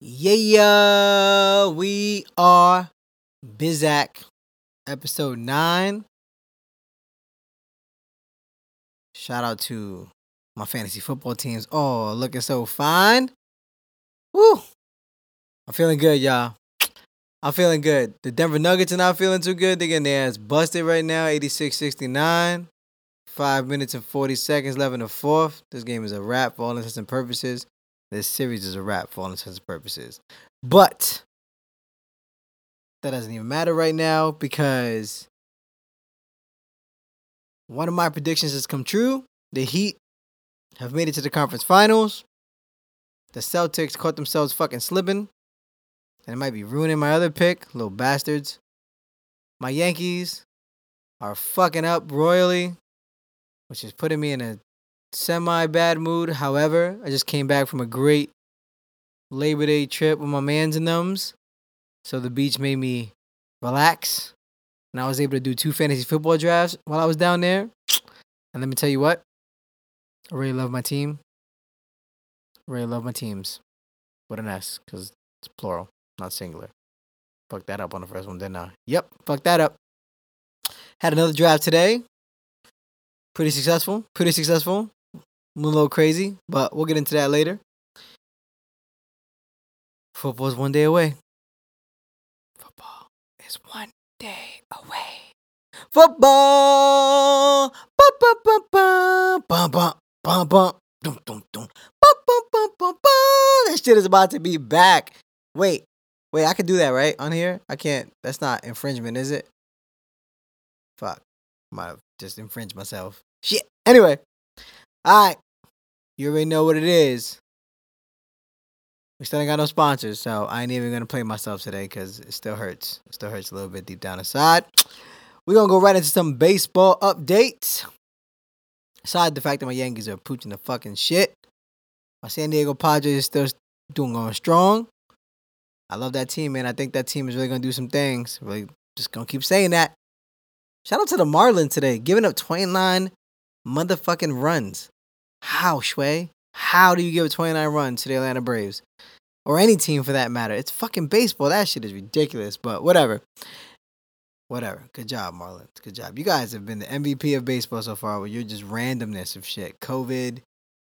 Yeah, we are Bizak, episode 9. Shout out to my fantasy football teams. Oh, looking so fine. Woo! I'm feeling good, y'all. I'm feeling good. The Denver Nuggets are not feeling too good. They're getting their ass busted right now, 86 69. Five minutes and 40 seconds in the fourth. This game is a wrap for all intents and purposes. This series is a wrap for all intents and purposes. But that doesn't even matter right now because one of my predictions has come true. The Heat have made it to the conference finals. The Celtics caught themselves fucking slipping. And it might be ruining my other pick, little bastards. My Yankees are fucking up royally, which is putting me in a semi bad mood. However, I just came back from a great Labor Day trip with my mans and thumbs. So the beach made me relax. And I was able to do two fantasy football drafts while I was down there. And let me tell you what, I really love my team. I really love my teams. With an S, because it's plural, not singular. Fuck that up on the first one, didn't I? Yep, fuck that up. Had another draft today. Pretty successful. Pretty successful. I'm a little crazy, but we'll get into that later. Football's one day away. Football is one day away. Football! Bum, bum, bum, bum, bum, bum, bum, bum, dum, dum, dum. Bum, bum, bum, bum, bum. That shit is about to be back. Wait, wait, I can do that, right? On here? I can't. That's not infringement, is it? Fuck. Might have just infringed myself. Shit. Anyway. Alright. You already know what it is. We still ain't got no sponsors, so I ain't even gonna play myself today because it still hurts. It still hurts a little bit deep down inside. We're gonna go right into some baseball updates. Aside the fact that my Yankees are pooching the fucking shit, my San Diego Padres is still doing going strong. I love that team, man. I think that team is really gonna do some things. Really, just gonna keep saying that. Shout out to the Marlins today, giving up 29 motherfucking runs. How, Shui? How do you give 29 runs to the Atlanta Braves? Or any team for that matter. It's fucking baseball. That shit is ridiculous, but whatever. Whatever. Good job, Marlins. Good job. You guys have been the MVP of baseball so far, but you're just randomness of shit. COVID,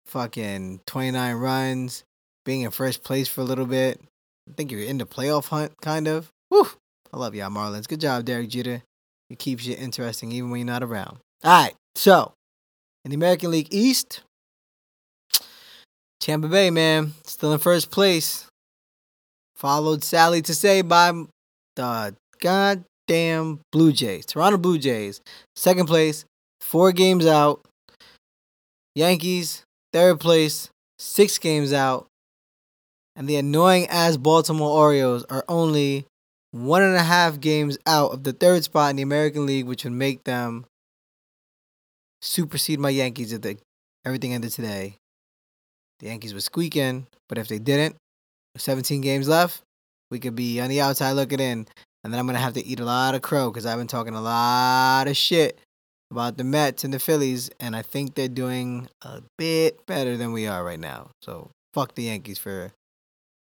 fucking 29 runs, being in first place for a little bit. I think you're in the playoff hunt, kind of. Woo! I love y'all, Marlins. Good job, Derek Jeter. You keep shit interesting even when you're not around. All right, so in the American League East, Tampa Bay, man, still in first place. Followed Sally to say by the goddamn Blue Jays. Toronto Blue Jays, second place, four games out. Yankees, third place, six games out. And the annoying ass Baltimore Orioles are only one and a half games out of the third spot in the American League, which would make them supersede my Yankees if they, everything ended today. The Yankees would squeak in, but if they didn't, 17 games left, we could be on the outside looking in. And then I'm going to have to eat a lot of crow because I've been talking a lot of shit about the Mets and the Phillies, and I think they're doing a bit better than we are right now. So fuck the Yankees for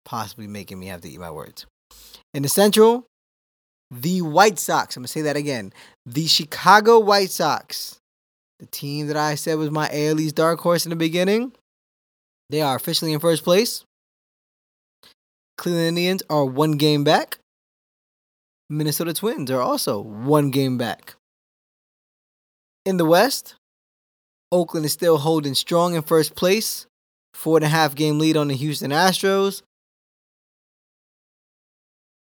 possibly making me have to eat my words. In the Central, the White Sox, I'm going to say that again. The Chicago White Sox, the team that I said was my AL East dark horse in the beginning, they are officially in first place. Cleveland Indians are one game back. Minnesota Twins are also one game back. In the West, Oakland is still holding strong in first place. Four and a half game lead on the Houston Astros.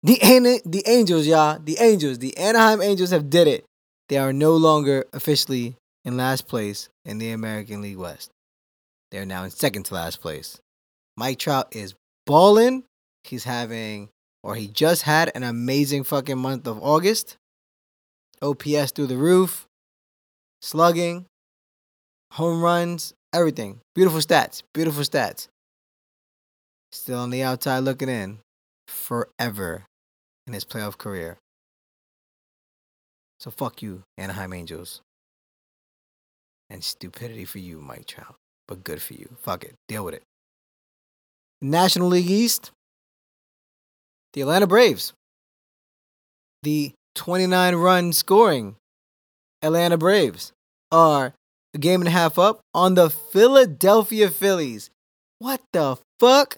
The, the Angels, y'all. The Angels. The Anaheim Angels have did it. They are no longer officially in last place in the American League West. They're now in second to last place. Mike Trout is balling. He's having, or he just had an amazing fucking month of August. OPS through the roof, slugging, home runs, everything. Beautiful stats. Beautiful stats. Still on the outside looking in forever in his playoff career. So fuck you, Anaheim Angels. And stupidity for you, Mike Trout. But good for you. Fuck it. Deal with it. National League East. The Atlanta Braves. The 29 run scoring Atlanta Braves are a game and a half up on the Philadelphia Phillies. What the fuck?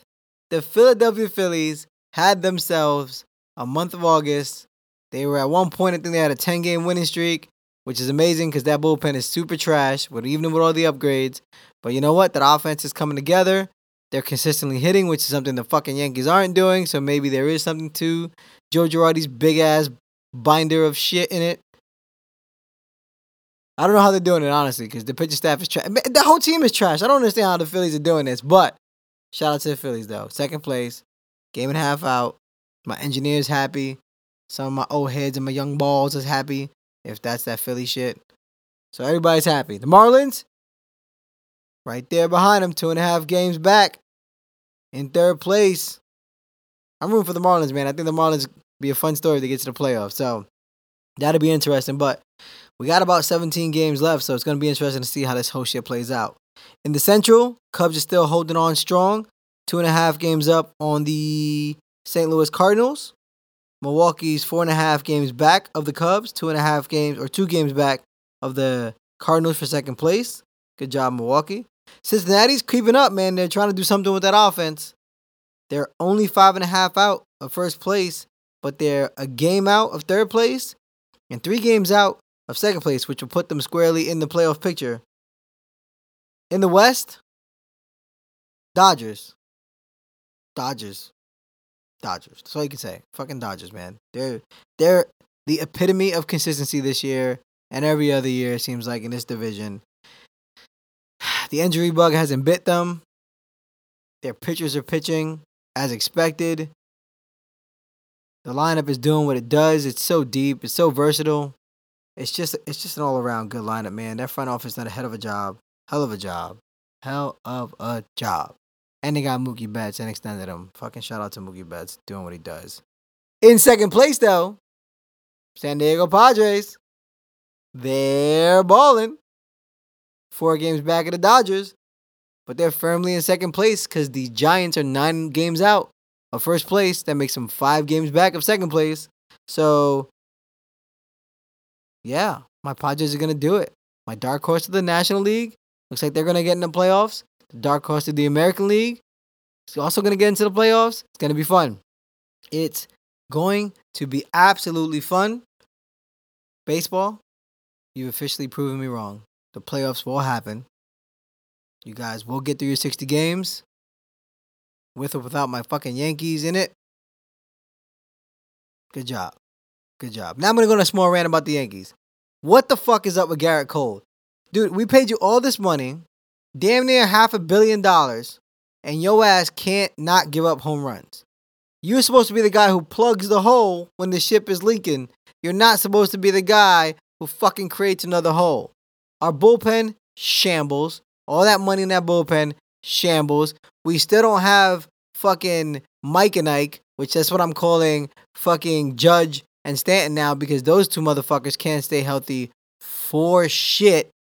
The Philadelphia Phillies had themselves a month of August. They were at one point, I think they had a 10 game winning streak, which is amazing because that bullpen is super trash, but even with all the upgrades. But you know what? That offense is coming together. They're consistently hitting, which is something the fucking Yankees aren't doing. So maybe there is something to Joe Girardi's big ass binder of shit in it. I don't know how they're doing it, honestly, because the pitching staff is trash. The whole team is trash. I don't understand how the Phillies are doing this, but shout out to the Phillies, though. Second place, game and a half out. My engineer's happy. Some of my old heads and my young balls is happy, if that's that Philly shit. So everybody's happy. The Marlins, right there behind them, two and a half games back in third place. I'm rooting for the Marlins, man. I think the Marlins be a fun story to get to the playoffs. So that'll be interesting. But we got about 17 games left, so it's going to be interesting to see how this whole shit plays out. In the Central, Cubs are still holding on strong. Two and a half games up on the St. Louis Cardinals. Milwaukee's four and a half games back of the Cubs, two and a half games or two games back of the Cardinals for second place. Good job, Milwaukee. Cincinnati's creeping up, man. They're trying to do something with that offense. They're only five and a half out of first place, but they're a game out of third place and three games out of second place, which will put them squarely in the playoff picture. In the West, Dodgers. Dodgers. Dodgers. That's all you can say. Fucking Dodgers, man. They're they're the epitome of consistency this year and every other year, it seems like, in this division. The injury bug hasn't bit them. Their pitchers are pitching as expected. The lineup is doing what it does. It's so deep. It's so versatile. It's just it's just an all around good lineup, man. That front office done a hell of a job. Hell of a job. Hell of a job. And they got Mookie Betts and extended him. Fucking shout out to Mookie Betts doing what he does. In second place though, San Diego Padres. They're balling. Four games back of the Dodgers. But they're firmly in second place because the Giants are nine games out of first place. That makes them five games back of second place. So yeah, my Padres are gonna do it. My dark horse of the National League looks like they're gonna get in the playoffs. The dark horse of the American League is also gonna get into the playoffs. It's gonna be fun. It's going to be absolutely fun. Baseball, you've officially proven me wrong. The playoffs will happen. You guys will get through your 60 games with or without my fucking Yankees in it. Good job. Good job. Now I'm going to go on a small rant about the Yankees. What the fuck is up with Gerrit Cole? Dude, we paid you all this money, damn near half a billion dollars, and your ass can't not give up home runs. You're supposed to be the guy who plugs the hole when the ship is leaking. You're not supposed to be the guy who fucking creates another hole. Our bullpen shambles. All that money in that bullpen shambles. We still don't have fucking Mike and Ike, which that's what I'm calling fucking Judge and Stanton now because those two motherfuckers can't stay healthy for shit.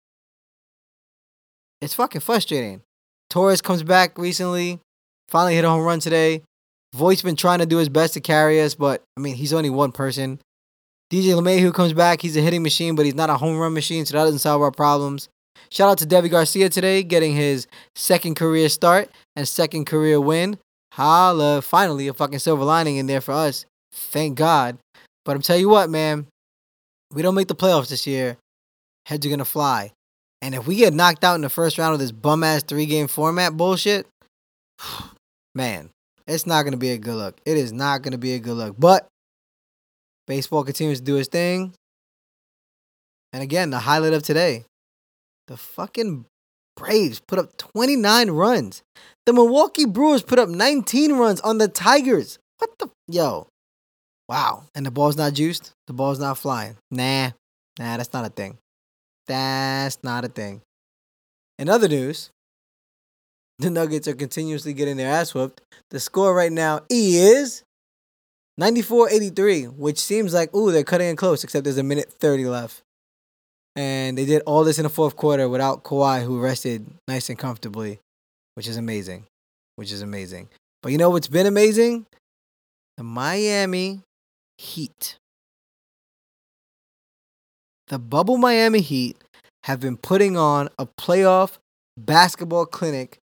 It's fucking frustrating. Torres comes back recently, finally hit a home run today. Voit's been trying to do his best to carry us, but I mean, he's only one person. DJ LeMahieu comes back. He's a hitting machine, but he's not a home run machine, so that doesn't solve our problems. Shout out to Deivi Garcia today, getting his second career start and second career win. Holla, finally a fucking silver lining in there for us. Thank God. But I'm telling you what, man, we don't make the playoffs this year. Heads are gonna fly. And if we get knocked out in the first round of this bum ass three game format bullshit, man, it's not gonna be a good look. It is not gonna be a good look. But baseball continues to do its thing. And again, the highlight of today, the fucking Braves put up 29 runs. The Milwaukee Brewers put up 19 runs on the Tigers. What the yo? Wow. And the ball's not juiced? The ball's not flying. Nah. Nah, that's not a thing. That's not a thing. In other news, the Nuggets are continuously getting their ass whooped. The score right now is 94-83, which seems like, ooh, they're cutting it close, except there's a minute 30 left. And they did all this in the fourth quarter without Kawhi, who rested nice and comfortably, which is amazing. Which is amazing. But you know what's been amazing? the Miami Heat. The bubble Miami Heat have been putting on a playoff basketball clinic.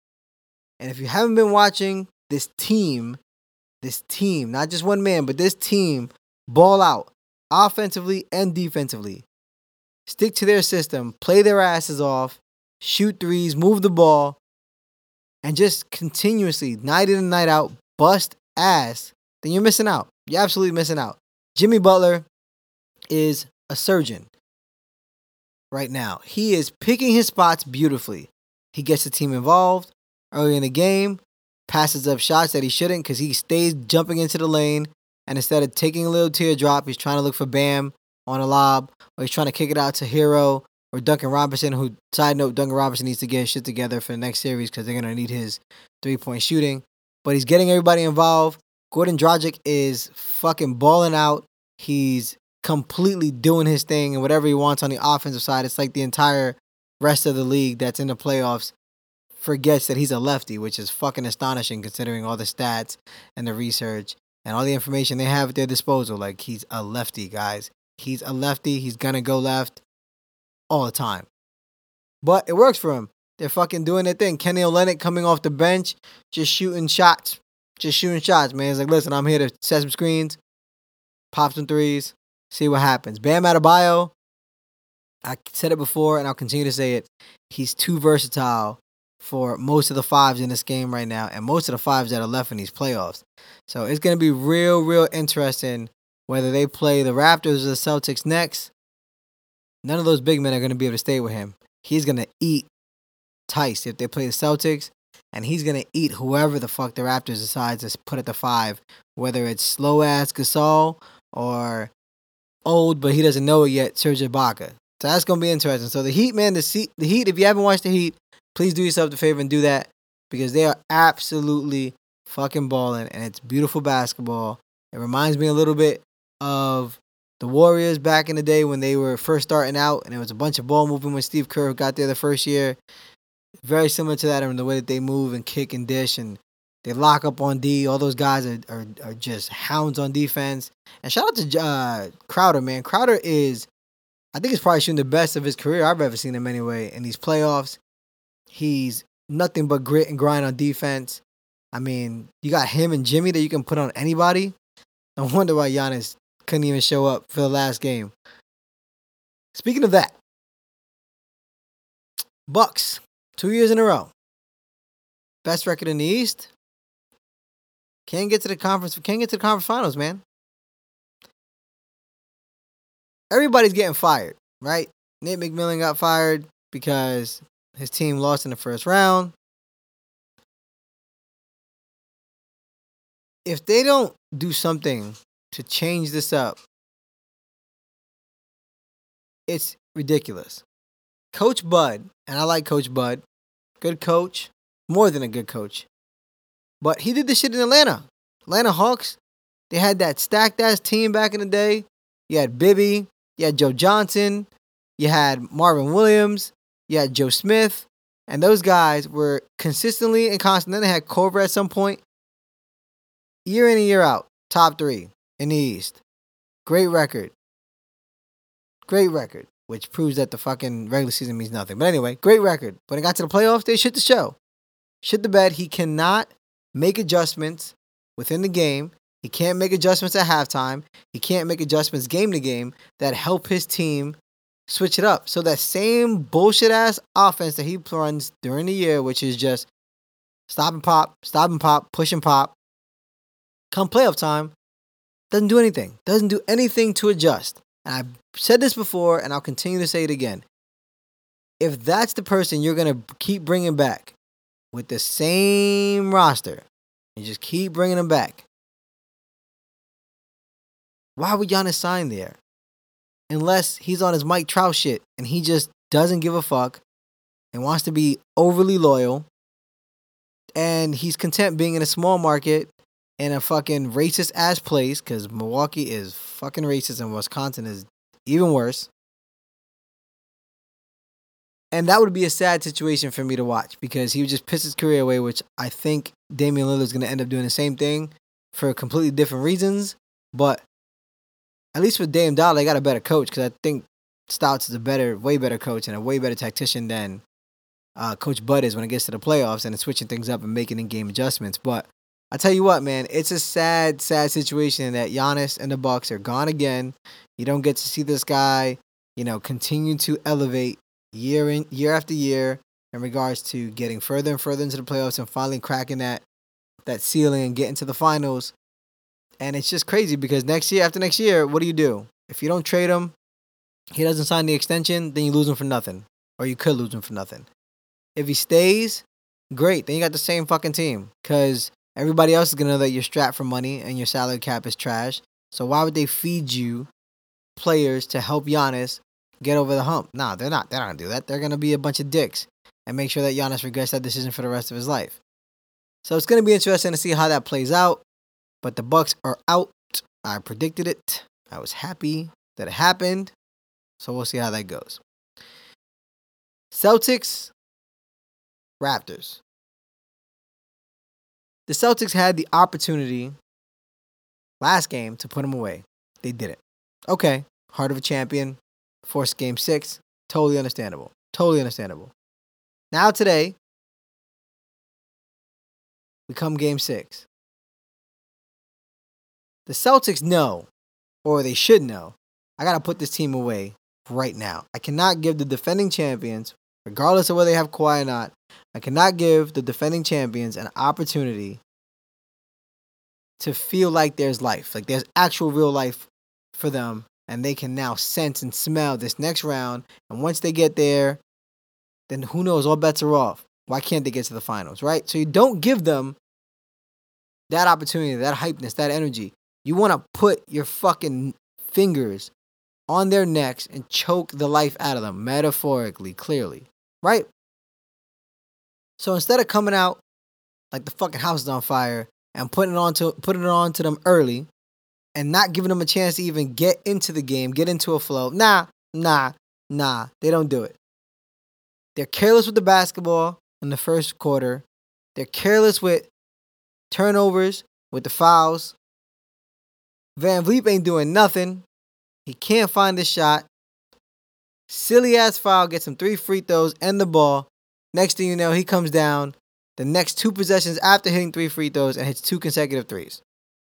And if you haven't been watching this team, this team, not just one man, but this team ball out offensively and defensively. Stick to their system, play their asses off, shoot threes, move the ball, and just continuously, night in and night out, bust ass, then you're missing out. You're absolutely missing out. Jimmy Butler is a surgeon right now. He is picking his spots beautifully. He gets the team involved early in the game, passes up shots that he shouldn't because he stays jumping into the lane. And instead of taking a little teardrop, he's trying to look for Bam on a lob, or he's trying to kick it out to Herro or Duncan Robinson, who, side note, Duncan Robinson needs to get shit together for the next series because they're going to need his three point shooting. But he's getting everybody involved. Goran Dragic is fucking balling out. He's completely doing his thing and whatever he wants on the offensive side. It's like the entire rest of the league that's in the playoffs forgets that he's a lefty, which is fucking astonishing considering all the stats and the research and all the information they have at their disposal. Like he's a lefty, guys. He's a lefty. He's gonna go left all the time. But it works for him. They're fucking doing their thing. Kelly Olynyk coming off the bench, just shooting shots. Just shooting shots, man. It's like, listen, I'm here to set some screens, pop some threes, see what happens. Bam Adebayo, I said it before and I'll continue to say it. He's too versatile for most of the fives in this game right now and most of the fives that are left in these playoffs. So it's going to be real, real interesting whether they play the Raptors or the Celtics next. None of those big men are going to be able to stay with him. He's going to eat Theis if they play the Celtics, and he's going to eat whoever the fuck the Raptors decides to put at the five, whether it's slow ass Gasol or old, but he doesn't know it yet, Serge Ibaka. So that's going to be interesting. So the Heat, man, the, the Heat, if you haven't watched the Heat, please do yourself the favor and do that because they are absolutely fucking balling and it's beautiful basketball. It reminds me a little bit of the Warriors back in the day when they were first starting out and it was a bunch of ball movement when Steve Kerr got there the first year. Very similar to that in the way that they move and kick and dish and they lock up on D. All those guys are, are, are just hounds on defense. And shout out to uh, Crowder, man. Crowder is, I think, he's probably shooting the best of his career I've ever seen him anyway in these playoffs. He's nothing but grit and grind on defense. I mean, you got him and Jimmy that you can put on anybody. No wonder why Giannis couldn't even show up for the last game. Speaking of that, Bucks, two years in a row. Best record in the East. Can't get to the conference. Can't get to the conference finals, man. Everybody's getting fired, right? Nate McMillan got fired because his team lost in the first round. If they don't do something to change this up, it's ridiculous. Coach Bud, and I like Coach Bud, good coach, more than a good coach. But he did this shit in Atlanta. Atlanta Hawks, they had that stacked ass team back in the day. You had Bibby, you had Joe Johnson, you had Marvin Williams, you had Joe Smith, and those guys were consistently and constant. Then they had Korver at some point, year in and year out, top three in the East. Great record. Great record, which proves that the fucking regular season means nothing. But anyway, great record. When it got to the playoffs, they shit the show. Shit the bed. He cannot make adjustments within the game. He can't make adjustments at halftime. He can't make adjustments game to game that help his team switch it up. So that same bullshit ass offense that he runs during the year, which is just stop and pop, stop and pop, push and pop, come playoff time, doesn't do anything. Doesn't do anything to adjust. And I've said this before, and I'll continue to say it again. If that's the person you're gonna keep bringing back with the same roster, and just keep bringing them back, why would Giannis sign there? Unless he's on his Mike Trout shit and he just doesn't give a fuck and wants to be overly loyal and he's content being in a small market in a fucking racist ass place because Milwaukee is fucking racist and Wisconsin is even worse. And that would be a sad situation for me to watch because he would just piss his career away, which I think Damian Lillard is going to end up doing the same thing. for completely different reasons. But at least with Dame Dollar, they got a better coach because I think Stotts is a better, way better coach and a way better tactician than uh, Coach Bud is when it gets to the playoffs and switching things up and making in-game adjustments. But I tell you what, man, it's a sad, sad situation that Giannis and the Bucks are gone again. You don't get to see this guy, you know, continue to elevate year in year after year in regards to getting further and further into the playoffs and finally cracking that that ceiling and getting to the finals. And it's just crazy because next year, after next year, what do you do? If you don't trade him, he doesn't sign the extension, then you lose him for nothing. Or you could lose him for nothing. If he stays, great. Then you got the same fucking team. Because everybody else is going to know that you're strapped for money and your salary cap is trash. So why would they feed you players to help Giannis get over the hump? Nah, they're not. They're not going to do that. They're going to be a bunch of dicks and make sure that Giannis regrets that decision for the rest of his life. So it's going to be interesting to see how that plays out. But the Bucks are out. I predicted it. I was happy that it happened. So we'll see how that goes. Celtics, Raptors. The Celtics had the opportunity last game to put them away. They did it. Okay, heart of a champion, forced game six. Totally understandable. Totally understandable. Now, today, we come game six. The Celtics know, or they should know, I got to put this team away right now. I cannot give the defending champions, regardless of whether they have Kawhi or not, I cannot give the defending champions an opportunity to feel like there's life, like there's actual real life for them, and they can now sense and smell this next round. And once they get there, then who knows? All bets are off. Why can't they get to the finals, right? So you don't give them that opportunity, that hypeness, that energy. You want to put your fucking fingers on their necks and choke the life out of them, metaphorically, clearly, right? So instead of coming out like the fucking house is on fire and putting it on to putting it on to them early and not giving them a chance to even get into the game, get into a flow, nah, nah, nah, they don't do it. They're careless with the basketball in the first quarter. They're careless with turnovers, with the fouls. VanVleet ain't doing nothing. He can't find the shot. Silly ass foul gets him three free throws and the ball. Next thing you know, he comes down the next two possessions after hitting three free throws and hits two consecutive threes.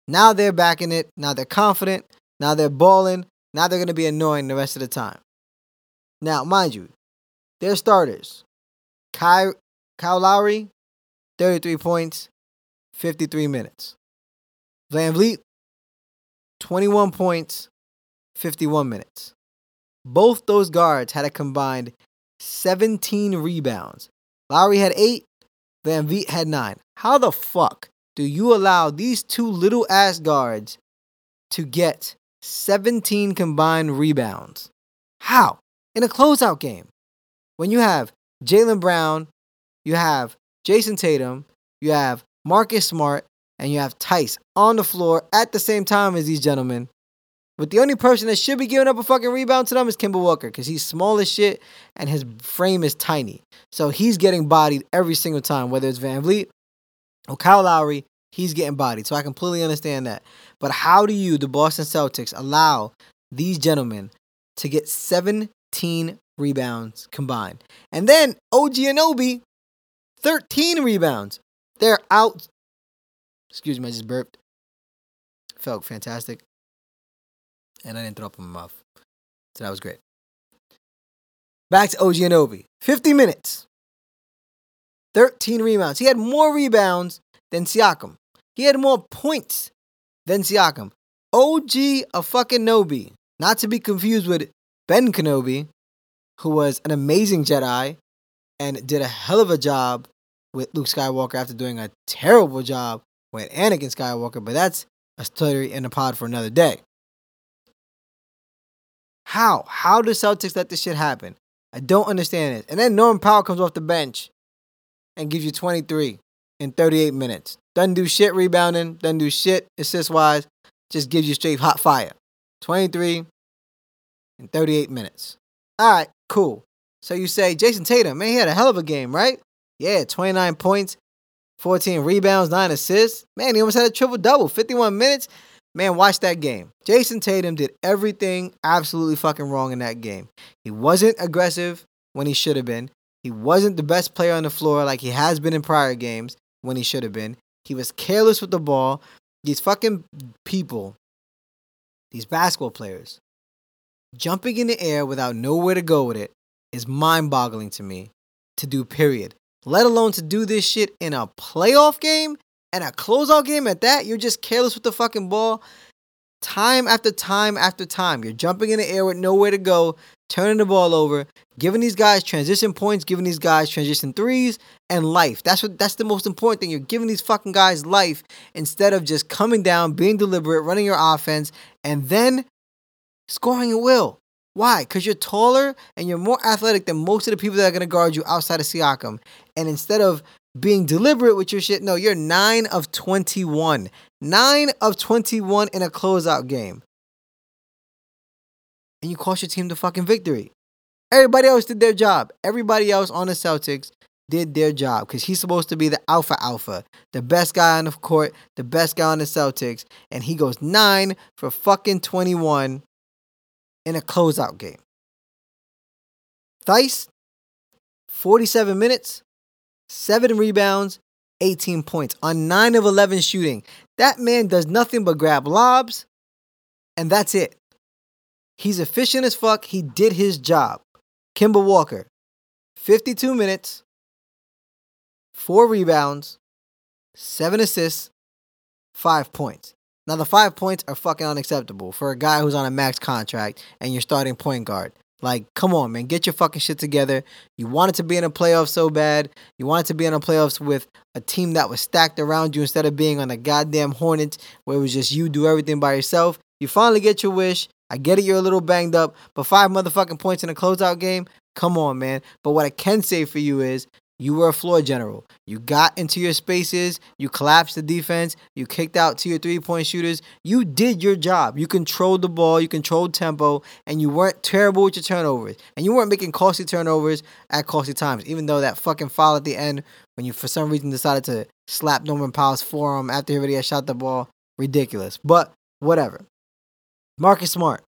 Now they're back in it. Now they're confident. Now they're balling. Now they're going to be annoying the rest of the time. Now, mind you, they're starters. Kyle, Kyle Lowry, 33 points, 53 minutes. VanVleet, 21 points, 51 minutes. Both those guards had a combined 17 rebounds. Lowry had eight, Van VanVleet had nine. How the fuck do you allow these two little ass guards to get 17 combined rebounds? How? In a closeout game. When you have Jaylen Brown, you have Jayson Tatum, you have Marcus Smart, and you have Theis on the floor at the same time as these gentlemen. But the only person that should be giving up a fucking rebound to them is Kemba Walker because he's small as shit and his frame is tiny. So he's getting bodied every single time, whether it's VanVleet or Kyle Lowry, he's getting bodied. So I completely understand that. But how do you, the Boston Celtics, allow these gentlemen to get 17 rebounds combined? And then OG Anunoby, 13 rebounds. They're out. Excuse me, I just burped. Felt fantastic and I didn't throw up in my mouth. So that was great. Back to OG Anunoby. 50 minutes. 13 rebounds. He had more rebounds than Siakam. He had more points than Siakam. OG a fucking Nobi. Not to be confused with Ben Kenobi, who was an amazing Jedi and did a hell of a job with Luke Skywalker after doing a terrible job with Anakin Skywalker, but that's a story in a pod for another day. How? How do Celtics let this shit happen? I don't understand it. And then Norman Powell comes off the bench and gives you 23 in 38 minutes. Doesn't do shit rebounding, doesn't do shit assist wise, just gives you straight hot fire. 23 in 38 minutes. All right, cool. So you say Jayson Tatum, man, he had a hell of a game, right? Yeah, 29 points, 14 rebounds, 9 assists. Man, he almost had a triple double, 51 minutes. Man, watch that game. Jayson Tatum did everything absolutely fucking wrong in that game. He wasn't aggressive when he should have been. He wasn't the best player on the floor like he has been in prior games when he should have been. He was careless with the ball. These fucking people, these basketball players, jumping in the air without nowhere to go with it is mind boggling to me to do, period. Let alone to do this shit in a playoff game and a closeout game at that. You're just careless with the fucking ball. Time after time after time, you're jumping in the air with nowhere to go, turning the ball over, giving these guys transition points, giving these guys transition threes and life. That's what that's the most important thing. You're giving these fucking guys life instead of just coming down, being deliberate, running your offense, and then scoring at will. Why? Because you're taller and you're more athletic than most of the people that are going to guard you outside of Siakam. And instead of being deliberate with your shit, no, you're 9 of 21. 9 of 21 in a closeout game. And you cost your team the fucking victory. Everybody else did their job. Everybody else on the Celtics did their job because he's supposed to be the alpha alpha, the best guy on the court, the best guy on the Celtics. And he goes 9 for fucking 21 in a closeout game. Theis, 47 minutes, 7 rebounds, 18 points on 9 of 11 shooting. That man does nothing but grab lobs, and that's it. He's efficient as fuck. He did his job. Kemba Walker, 52 minutes, 4 rebounds, 7 assists, 5 points. Now the five points are fucking unacceptable for a guy who's on a max contract and you're starting point guard. Like, come on, man, get your fucking shit together. You wanted to be in a playoff so bad. You wanted to be in a playoffs with a team that was stacked around you instead of being on a goddamn Hornets where it was just you do everything by yourself. You finally get your wish. I get it, you're a little banged up, but five motherfucking points in a closeout game? Come on, man. But what I can say for you is you were a floor general. You got into your spaces, you collapsed the defense, you kicked out to your three point shooters. You did your job. You controlled the ball, you controlled tempo, and you weren't terrible with your turnovers. And you weren't making costly turnovers at costly times, even though that fucking foul at the end when you for some reason decided to slap Norman Powell's forearm after he already had shot the ball. Ridiculous. But whatever. Marcus Smart,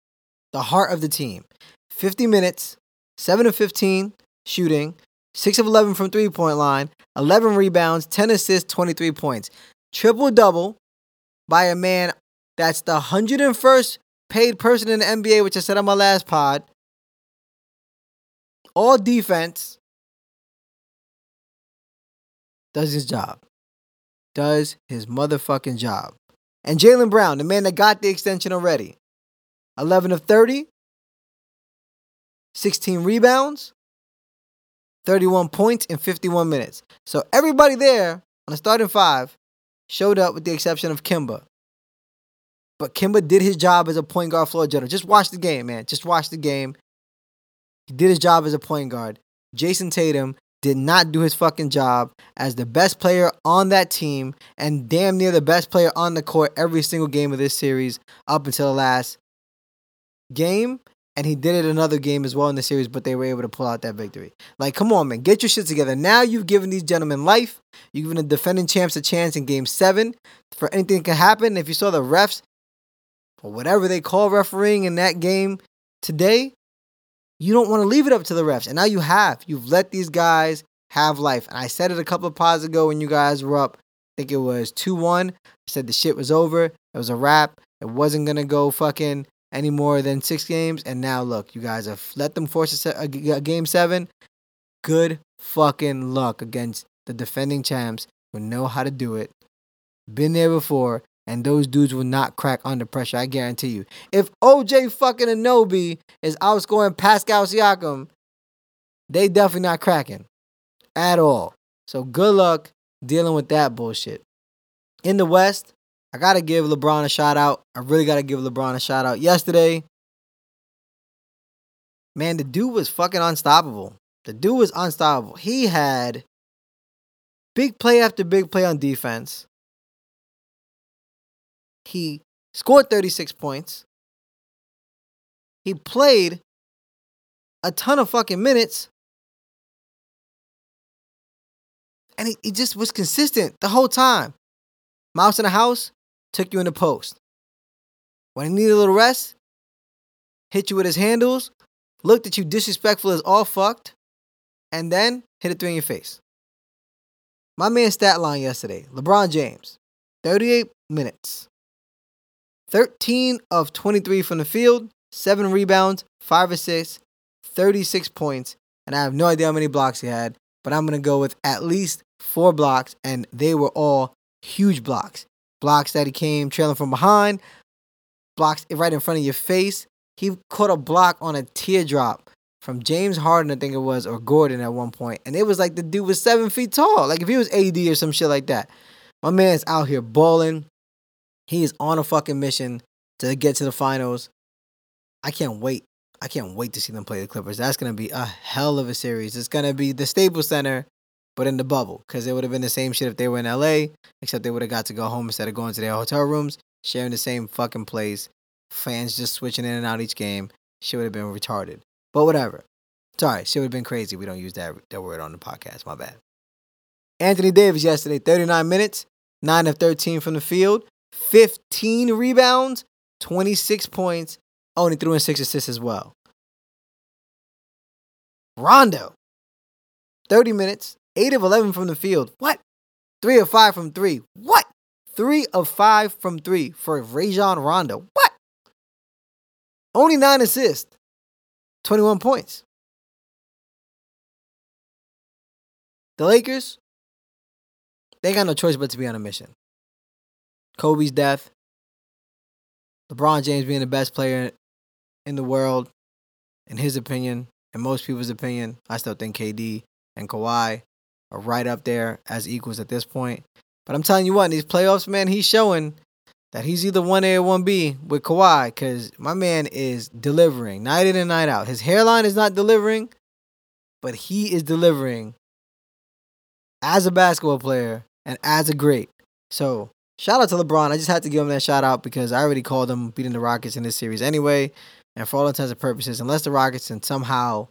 the heart of the team. 50 minutes, 7 of 15 shooting, 6 of 11 from three point line, 11 rebounds, 10 assists, 23 points. Triple double by a man that's the 101st paid person in the NBA, which I said on my last pod. All defense does his job. Does his motherfucking job. And Jaylen Brown, the man that got the extension already. 11 of 30, 16 rebounds, 31 points in 51 minutes. So everybody there on the starting five showed up with the exception of Kemba. But Kemba did his job as a point guard floor general. Just watch the game, man. Just watch the game. He did his job as a point guard. Jayson Tatum did not do his fucking job as the best player on that team and damn near the best player on the court every single game of this series up until the last game and he did it another game as well in the series, but they were able to pull out that victory. Like, come on, man, get your shit together. Now you've given these gentlemen life. You've given the defending champs a chance in game seven for anything can happen. If you saw the refs or whatever they call refereeing in that game today, you don't want to leave it up to the refs. And now you have. You've let these guys have life. And I said it a couple of pods ago when you guys were up. I think it was 2 1. I said the shit was over. It was a wrap. It wasn't going to go fucking any more than six games. And now look, you guys have let them force a, a, a game seven. Good fucking luck against the defending champs who know how to do it. Been there before, and those dudes will not crack under pressure. I guarantee you. If OJ fucking Anunoby is outscoring Pascal Siakam, they definitely not cracking at all. So good luck dealing with that bullshit. In the West, I got to give LeBron a shout out. I really got to give LeBron a shout out. Yesterday, man, the dude was fucking unstoppable. The dude was unstoppable. He had big play after big play on defense. He scored 36 points. He played a ton of fucking minutes. And he, he just was consistent the whole time. Mouse in the house, took you in the post. When he needed a little rest, hit you with his handles, looked at you disrespectful as all fucked, and then hit it through in your face. My man stat line yesterday LeBron James, 38 minutes, 13 of 23 from the field, 7 rebounds, 5 assists, 36 points, and I have no idea how many blocks he had, but I'm going to go with at least 4 blocks, and they were all huge blocks. Blocks that he came trailing from behind, blocks right in front of your face. He caught a block on a teardrop from James Harden, I think it was, or Gordon at one point, and it was like the dude was seven feet tall. Like if he was AD or some shit like that. My man's out here balling. He is on a fucking mission to get to the finals. I can't wait. I can't wait to see them play the Clippers. That's gonna be a hell of a series. It's gonna be the Staples Center, but in the bubble, because it would have been the same shit if they were in LA, except they would have got to go home instead of going to their hotel rooms, sharing the same fucking place. Fans just switching in and out each game. Shit would have been retarded. But whatever. Sorry, shit would have been crazy. We don't use that, that word on the podcast. My bad. Anthony Davis yesterday, 39 minutes, 9 of 13 from the field, 15 rebounds, 26 points. Only threw in six assists as well. Rondo, 30 minutes, 8 of 11 from the field. What? 3 of 5 from 3. What? 3 of 5 from 3 for Rajon Rondo. What? Only 9 assists, 21 points. The Lakers, they got no choice but to be on a mission. Kobe's death, LeBron James being the best player in the world, in his opinion, in most people's opinion. I still think KD and Kawhi are right up there as equals at this point. But I'm telling you what, in these playoffs, man, he's showing that he's either 1A or 1B with Kawhi because my man is delivering night in and night out. His hairline is not delivering, but he is delivering as a basketball player and as a great. So shout out to LeBron. I just had to give him that shout out because I already called him beating the Rockets in this series anyway. And for all intents and purposes, unless the Rockets can somehow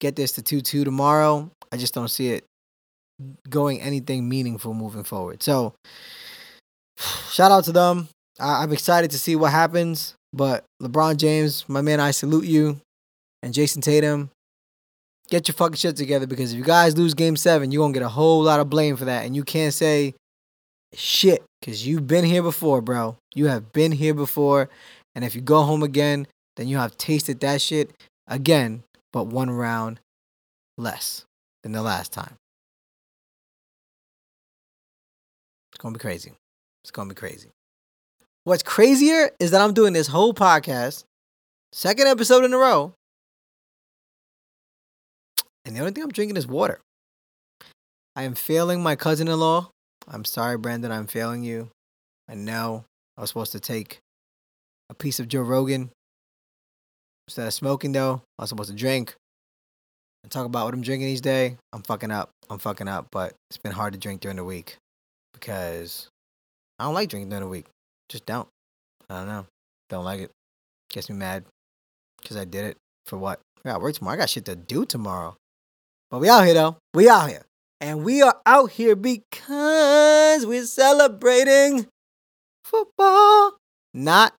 get this to 2 2 tomorrow, I just don't see it going anything meaningful moving forward. So shout out to them. I- I'm excited to see what happens. But LeBron James, my man, I salute you. And Jayson Tatum, get your fucking shit together because if you guys lose game seven, you're going to get a whole lot of blame for that. And you can't say shit because you've been here before, bro. You have been here before. And if you go home again, then you have tasted that shit again, but one round less than the last time. It's going to be crazy. It's going to be crazy. What's crazier is that I'm doing this whole podcast, second episode in a row, and the only thing I'm drinking is water. I am failing my cousin in law. I'm sorry, Brandon, I'm failing you. I know I was supposed to take a piece of Joe Rogan instead of smoking, though. I was supposed to drink and talk about what I'm drinking each day. I'm fucking up. I'm fucking up, but it's been hard to drink during the week because I don't like drinking during the week. Just don't. I don't know. Don't like it. Gets me mad because I did it for what? I got work tomorrow. I got shit to do tomorrow. But we out here though. We out here. And we are out here because we're celebrating football. Not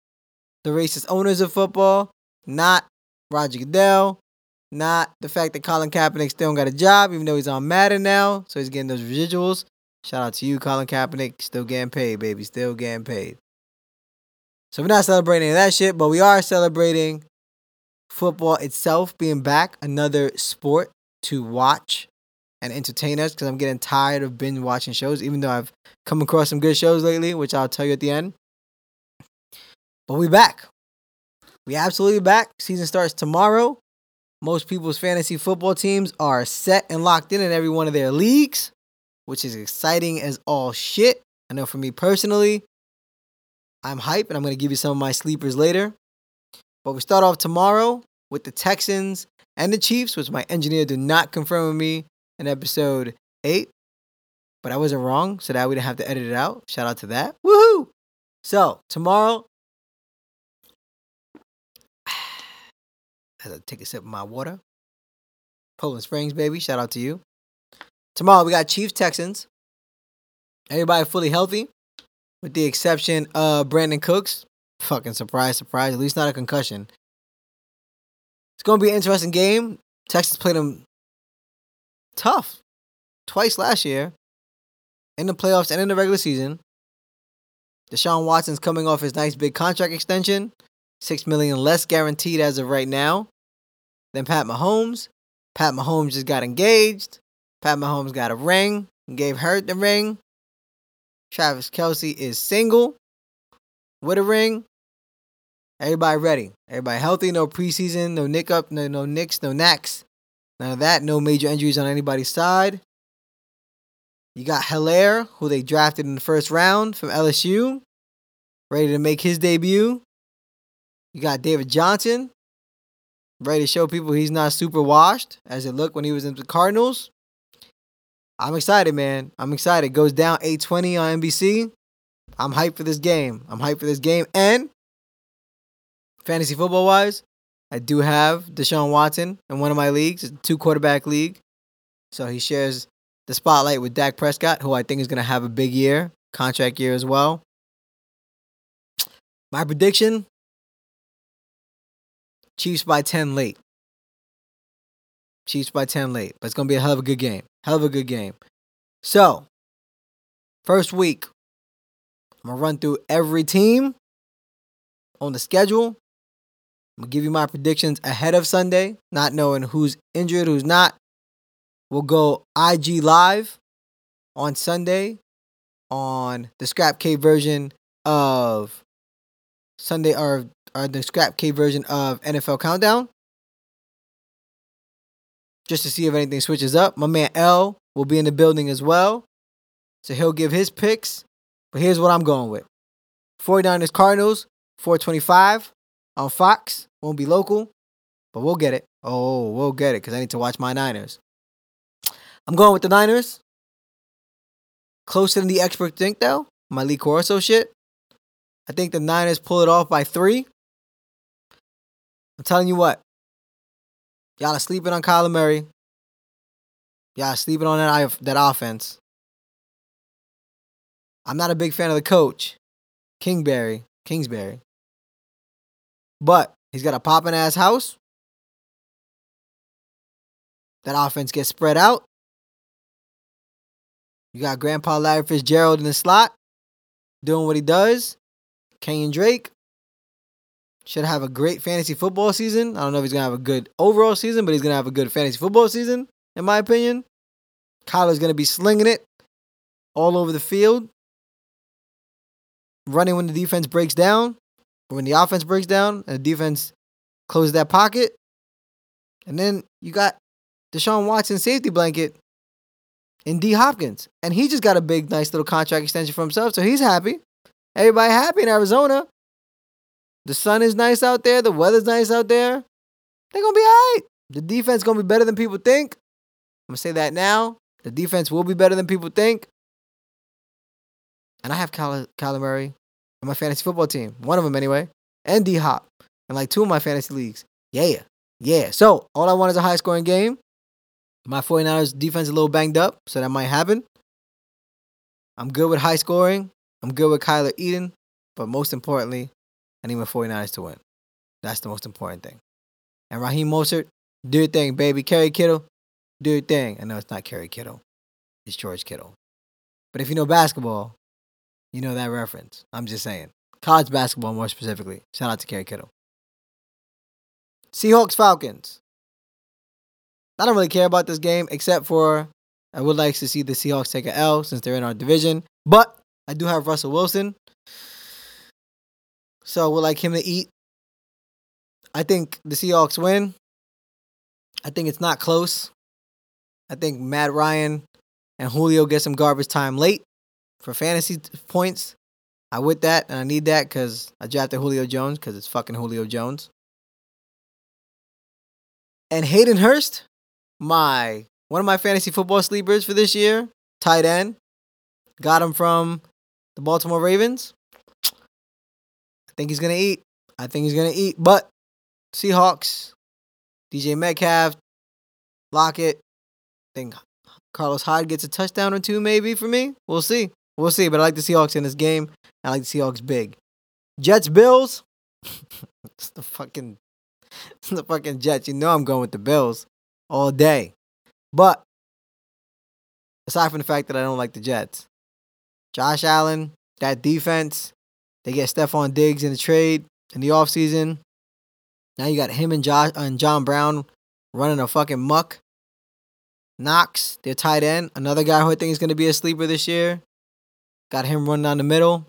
the racist owners of football. Not Roger Goodell. Not the fact that Colin Kaepernick still got a job, even though he's on Madden now. So he's getting those residuals. Shout out to you, Colin Kaepernick. Still getting paid, baby. Still getting paid. So we're not celebrating that shit, but we are celebrating football itself being back, another sport to watch and entertain us because I'm getting tired of binge watching shows, even though I've come across some good shows lately, which I'll tell you at the end. But we back. We absolutely back. Season starts tomorrow. Most people's fantasy football teams are set and locked in in every one of their leagues, which is exciting as all shit. I know for me personally, I'm hype and I'm going to give you some of my sleepers later. But we start off tomorrow with the Texans and the Chiefs, which my engineer did not confirm with me in episode 8. But I wasn't wrong, so that we didn't have to edit it out. Shout out to that. Woohoo! So, tomorrow, as I take a sip of my water, Poland Springs, baby, shout out to you. Tomorrow we got Chiefs Texans. Everybody fully healthy, with the exception of Brandin Cooks. Fucking surprise, surprise. At least not a concussion. It's gonna be an interesting game. Texas played them tough twice last year in the playoffs and in the regular season. Deshaun Watson's coming off his nice big contract extension, six million less guaranteed as of right now than Pat Mahomes. Pat Mahomes just got engaged. Pat Mahomes got a ring and gave her the ring. Travis Kelce is single with a ring. Everybody ready. Everybody healthy. No preseason. No nick up. No no nicks. No knacks. None of that. No major injuries on anybody's side. You got Helaire, who they drafted in the first round from LSU, ready to make his debut. You got David Johnson, ready to show people he's not super washed as it looked when he was in the Cardinals. I'm excited, man. I'm excited. Goes down 820 on NBC. I'm hyped for this game. I'm hyped for this game. And fantasy football wise, I do have Deshaun Watson in one of my leagues. It's a two quarterback league. So he shares the spotlight with Dak Prescott, who I think is going to have a big year, contract year as well. My prediction Chiefs by 10 late. Chiefs by 10 late. But it's going to be a hell of a good game. Hell of a good game. So, first week, I'm going to run through every team on the schedule. I'm going to give you my predictions ahead of Sunday, not knowing who's injured, who's not. We'll go IG live on Sunday on the Scrap K version of Sunday or, or the Scrap K version of NFL Countdown. Just to see if anything switches up. My man L will be in the building as well. So he'll give his picks. But here's what I'm going with 49ers Cardinals, 425 on Fox. Won't be local, but we'll get it. Oh, we'll get it because I need to watch my Niners. I'm going with the Niners. Closer than the experts think, though. My Lee Corso shit. I think the Niners pull it off by three. I'm telling you what. Y'all are sleeping on Kyler Murray. Y'all are sleeping on that, that offense. I'm not a big fan of the coach, Kingberry, Kingsbury. But he's got a popping ass house. That offense gets spread out. You got Grandpa Larry Fitzgerald in the slot doing what he does. Kenyan Drake should have a great fantasy football season. I don't know if he's to have a good overall season, but he's to have a good fantasy football season, in my opinion. Kyler's to be slinging it all over the field, running when the defense breaks down, when the offense breaks down, and the defense closes that pocket. And then you got Deshaun Watson safety blanket in D Hopkins. And he just got a big, nice little contract extension for himself. So he's happy. Everybody happy in Arizona. The sun is nice out there. The weather's nice out there. They're going to be all right. The defense going to be better than people think. I'm going to say that now. The defense will be better than people think. And I have Kyler, Kyler Murray on my fantasy football team. One of them, anyway. And D Hop. And like two of my fantasy leagues. Yeah. Yeah. So all I want is a high scoring game. My 49ers defense is a little banged up, so that might happen. I'm good with high scoring. I'm good with Kyler Eden. But most importantly, I need my 49ers to win. That's the most important thing. And Raheem Mostert, do your thing, baby. Kerry Kittle, do your thing. I know it's not Kerry Kittle, it's George Kittle. But if you know basketball, you know that reference. I'm just saying. College basketball, more specifically. Shout out to Kerry Kittle. Seahawks Falcons. I don't really care about this game except for I would like to see the Seahawks take an L since they're in our division. But I do have Russell Wilson. So would like him to eat. I think the Seahawks win. I think it's not close. I think Matt Ryan and Julio get some garbage time late for fantasy points. I with that and I need that because I drafted Julio Jones because it's fucking Julio Jones. And Hayden Hurst my one of my fantasy football sleepers for this year, tight end. Got him from the Baltimore Ravens. I think he's gonna eat. I think he's gonna eat. But Seahawks, DJ Metcalf, Lockett. I think Carlos Hyde gets a touchdown or two, maybe for me. We'll see. We'll see. But I like the Seahawks in this game. I like the Seahawks big. Jets Bills. it's the fucking it's the fucking Jets. You know I'm going with the Bills all day. But aside from the fact that I don't like the Jets, Josh Allen, that defense, they get Stefon Diggs in the trade in the offseason. Now you got him and Josh and John Brown running a fucking muck. Knox, their tight end, another guy who I think is going to be a sleeper this year. Got him running down the middle.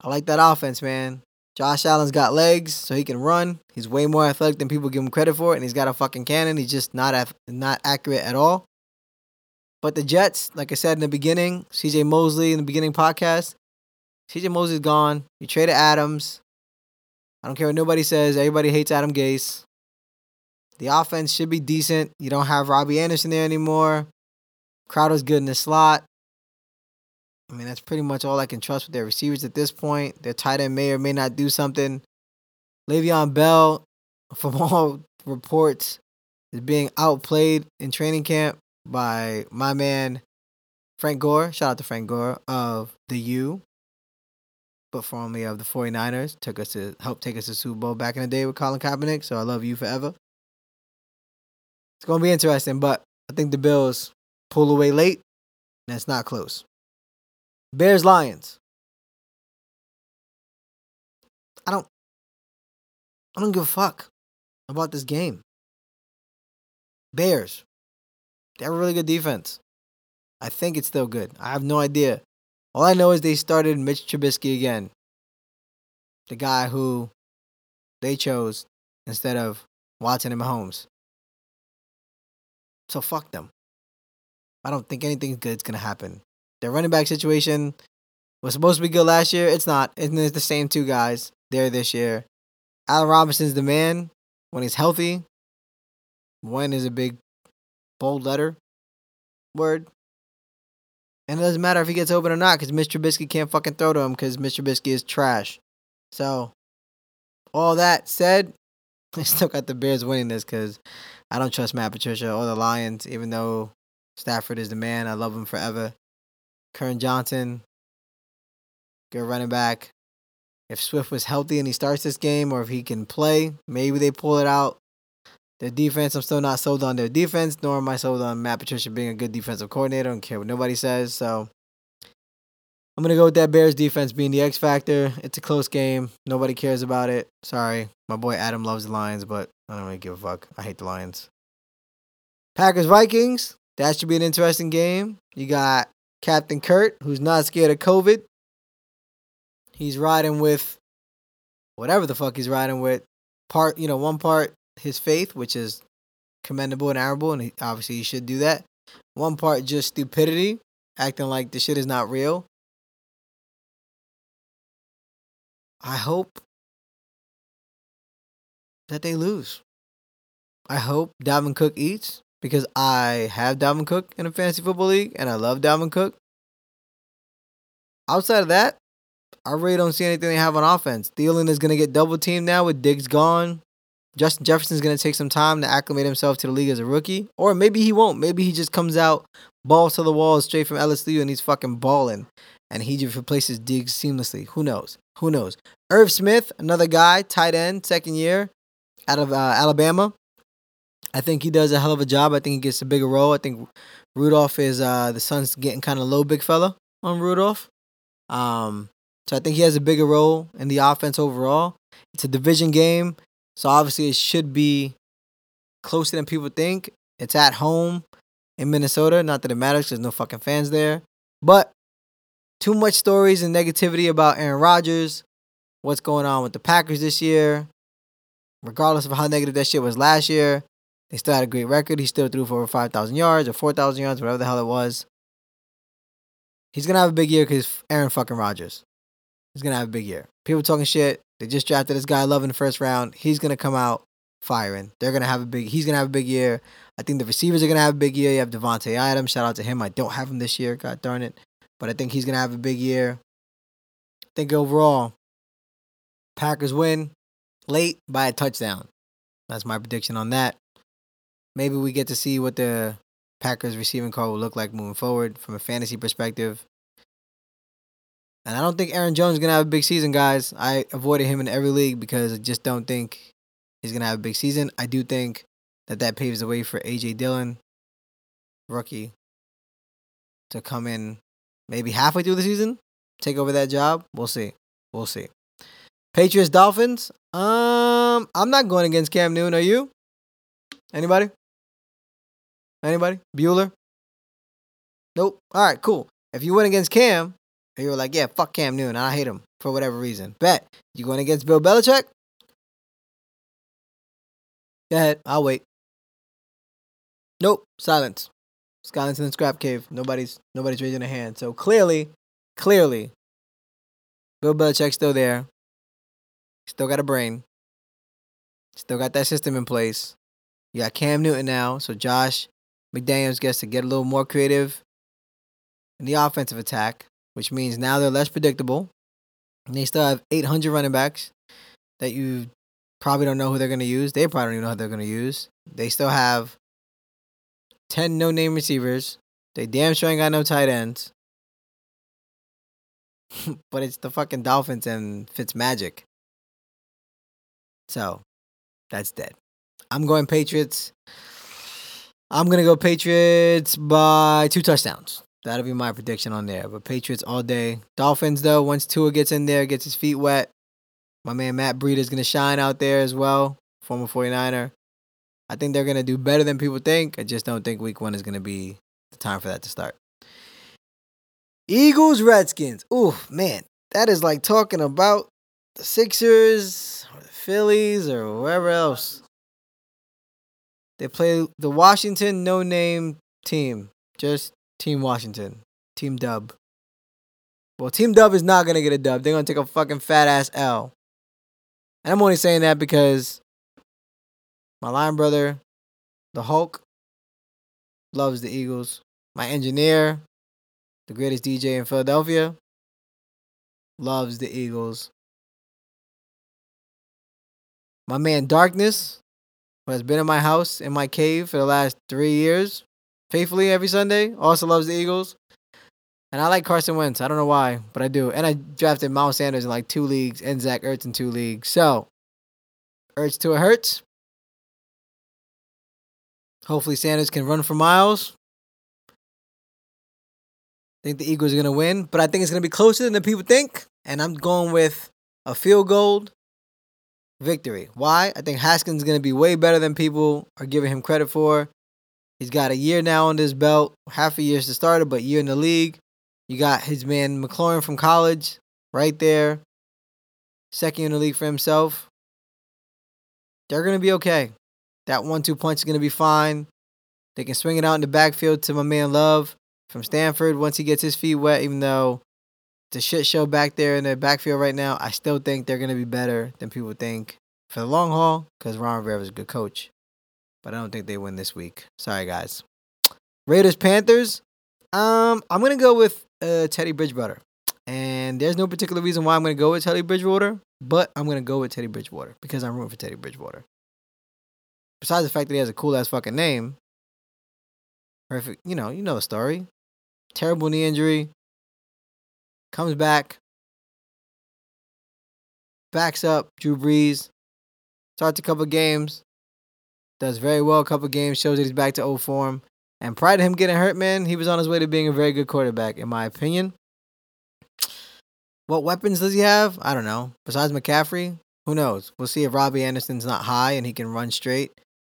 I like that offense, man. Josh Allen's got legs, so he can run. He's way more athletic than people give him credit for, and he's got a fucking cannon. He's just not not accurate at all. But the Jets, like I said in the beginning, CJ Mosley in the beginning podcast, CJ Mosley's gone. You traded Adams. I don't care what nobody says. Everybody hates Adam Gase. The offense should be decent. You don't have Robbie Anderson there anymore. Crowder's good in the slot. I mean, that's pretty much all I can trust with their receivers at this point. Their tight end may or may not do something. Le'Veon Bell, from all reports, is being outplayed in training camp by my man Frank Gore. Shout out to Frank Gore of the U, but formerly of the 49ers. Took us to help take us to Super Bowl back in the day with Colin Kaepernick. So I love you forever. It's gonna be interesting, but I think the Bills pull away late, and it's not close. Bears Lions. I don't I don't give a fuck about this game. Bears. They have a really good defense. I think it's still good. I have no idea. All I know is they started Mitch Trubisky again. The guy who they chose instead of Watson and Mahomes. So fuck them. I don't think anything good's gonna happen. Their running back situation was supposed to be good last year. It's not. It's the same two guys there this year. Allen Robinson's the man when he's healthy. When is a big bold letter word. And it doesn't matter if he gets open or not because Mr. Trubisky can't fucking throw to him because Mr. Trubisky is trash. So, all that said, I still got the Bears winning this because I don't trust Matt Patricia or the Lions, even though Stafford is the man. I love him forever. Kerryon Johnson, good running back. If Swift was healthy and he starts this game, or if he can play, maybe they pull it out. Their defense, I'm still not sold on their defense, nor am I sold on Matt Patricia being a good defensive coordinator. I don't care what nobody says. So I'm gonna go with that Bears defense being the X factor. It's a close game. Nobody cares about it. Sorry, my boy Adam loves the Lions, but I don't really give a fuck. I hate the Lions. Packers Vikings. That should be an interesting game. You got Captain Kurt, who's not scared of COVID. He's riding with whatever the fuck he's riding with. Part, you know, one part his faith, which is commendable and admirable, and he, obviously he should do that. One part just stupidity, acting like the shit is not real. I hope that they lose. I hope Dalvin Cook eats because I have Dalvin Cook in a fantasy football league and I love Dalvin Cook. Outside of that, I really don't see anything they have on offense. Thielen is going to get double teamed now with Diggs gone. Justin Jefferson's going to take some time to acclimate himself to the league as a rookie. Or maybe he won't. Maybe he just comes out, balls to the walls straight from LSU and he's fucking balling. And he just replaces Diggs seamlessly. Who knows? Who knows? Irv Smith, another guy, tight end, second year out of uh, Alabama. I think he does a hell of a job. I think he gets a bigger role. I think Rudolph is uh the son's getting kind of low, big fella on Rudolph. Um, so I think he has a bigger role in the offense overall. It's a division game, so obviously it should be closer than people think. It's at home in Minnesota. Not that it matters, there's no fucking fans there. But too much stories and negativity about Aaron Rodgers. What's going on with the Packers this year? Regardless of how negative that shit was last year, they still had a great record. He still threw for over 5,000 yards or 4,000 yards, whatever the hell it was. He's going to have a big year because Aaron fucking Rodgers. He's going to have a big year. People talking shit. They just drafted this guy Love in the first round. He's to come out firing. They're to have a big, he's to have a big year. I think the receivers are to have a big year. You have Davante Adams. Shout out to him. I don't have him this year. God darn it. But I think he's to have a big year. I think overall, Packers win late by a touchdown. That's my prediction on that maybe we get to see what the Packers receiving corps will look like moving forward from a fantasy perspective. And I don't think Aaron Jones is gonna have a big season, guys. I avoided him in every league because I just don't think he's gonna have a big season. I do think that that paves the way for AJ Dillon, rookie, to come in maybe halfway through the season, take over that job. We'll see. We'll see. Patriots Dolphins. Um, I'm not going against Cam Newton. Are you? Anybody? Anybody? Bueller? Nope. All right, cool. If you went against Cam, and you were like, yeah, fuck Cam Newton, I hate him for whatever reason. Bet. You going against Bill Belichick? Go ahead. I'll wait. Nope. Silence. Silence in the scrap cave. Nobody's nobody's raising a hand. So clearly, clearly, Bill Belichick's still there. Still got a brain. Still got that system in place. You got Cam Newton now, so Josh McDaniels gets to get a little more creative in the offensive attack, which means now they're less predictable. And they still have 800 running backs that you probably don't know who they're going to use. They probably don't even know who they're going to use. They still have 10 no name receivers. They damn sure ain't got no tight ends. but it's the fucking Dolphins and Fitz Magic. So that's dead. I'm going Patriots. I'm gonna go Patriots by two touchdowns. That'll be my prediction on there. But Patriots all day. Dolphins though, once Tua gets in there, gets his feet wet, my man Matt Breida is gonna shine out there as well. Former 49er. I think they're gonna do better than people think. I just don't think week one is gonna be the time for that to start. Eagles, Redskins. Ooh, man. That is like talking about the Sixers or the Phillies or wherever else. They play the Washington no name team. Just Team Washington. Team Dub. Well, Team Dub is not going to get a dub. They're going to take a fucking fat ass L. And I'm only saying that because my line brother, the Hulk, loves the Eagles. My engineer, the greatest DJ in Philadelphia, loves the Eagles. My man Darkness, who has been in my house, in my cave for the last three years, faithfully every Sunday, also loves the Eagles. And I like Carson Wentz. I don't know why, but I do. And I drafted Miles Sanders in like two leagues and Zach Ertz in two leagues. So, Ertz to a Hurts. Hopefully, Sanders can run for miles. I think the Eagles are going to win, but I think it's going to be closer than the people think. And I'm going with a field goal victory. Why? I think Haskins is going to be way better than people are giving him credit for. He's got a year now on his belt, half a year to start it, but year in the league. You got his man McLaurin from college right there, second in the league for himself. They're going to be okay. That one two punch is going to be fine. They can swing it out in the backfield to my man Love from Stanford once he gets his feet wet, even though a shit show back there in the backfield right now. I still think they're going to be better than people think for the long haul because Ron Rivera is a good coach. But I don't think they win this week. Sorry, guys. Raiders, Panthers. Um, I'm to go with uh, Teddy Bridgewater. And there's no particular reason why I'm to go with Teddy Bridgewater, but I'm to go with Teddy Bridgewater because I'm rooting for Teddy Bridgewater. Besides the fact that he has a cool ass fucking name, perfect, you know, you know the story. Terrible knee injury, comes back, backs up Drew Brees, starts a couple games, does very well a couple games, shows that he's back to old form. And prior to him getting hurt, man, he was on his way to being a very good quarterback, in my opinion. What weapons does he have? I don't know. Besides McCaffrey, who knows? We'll see if Robbie Anderson's not high and he can run straight.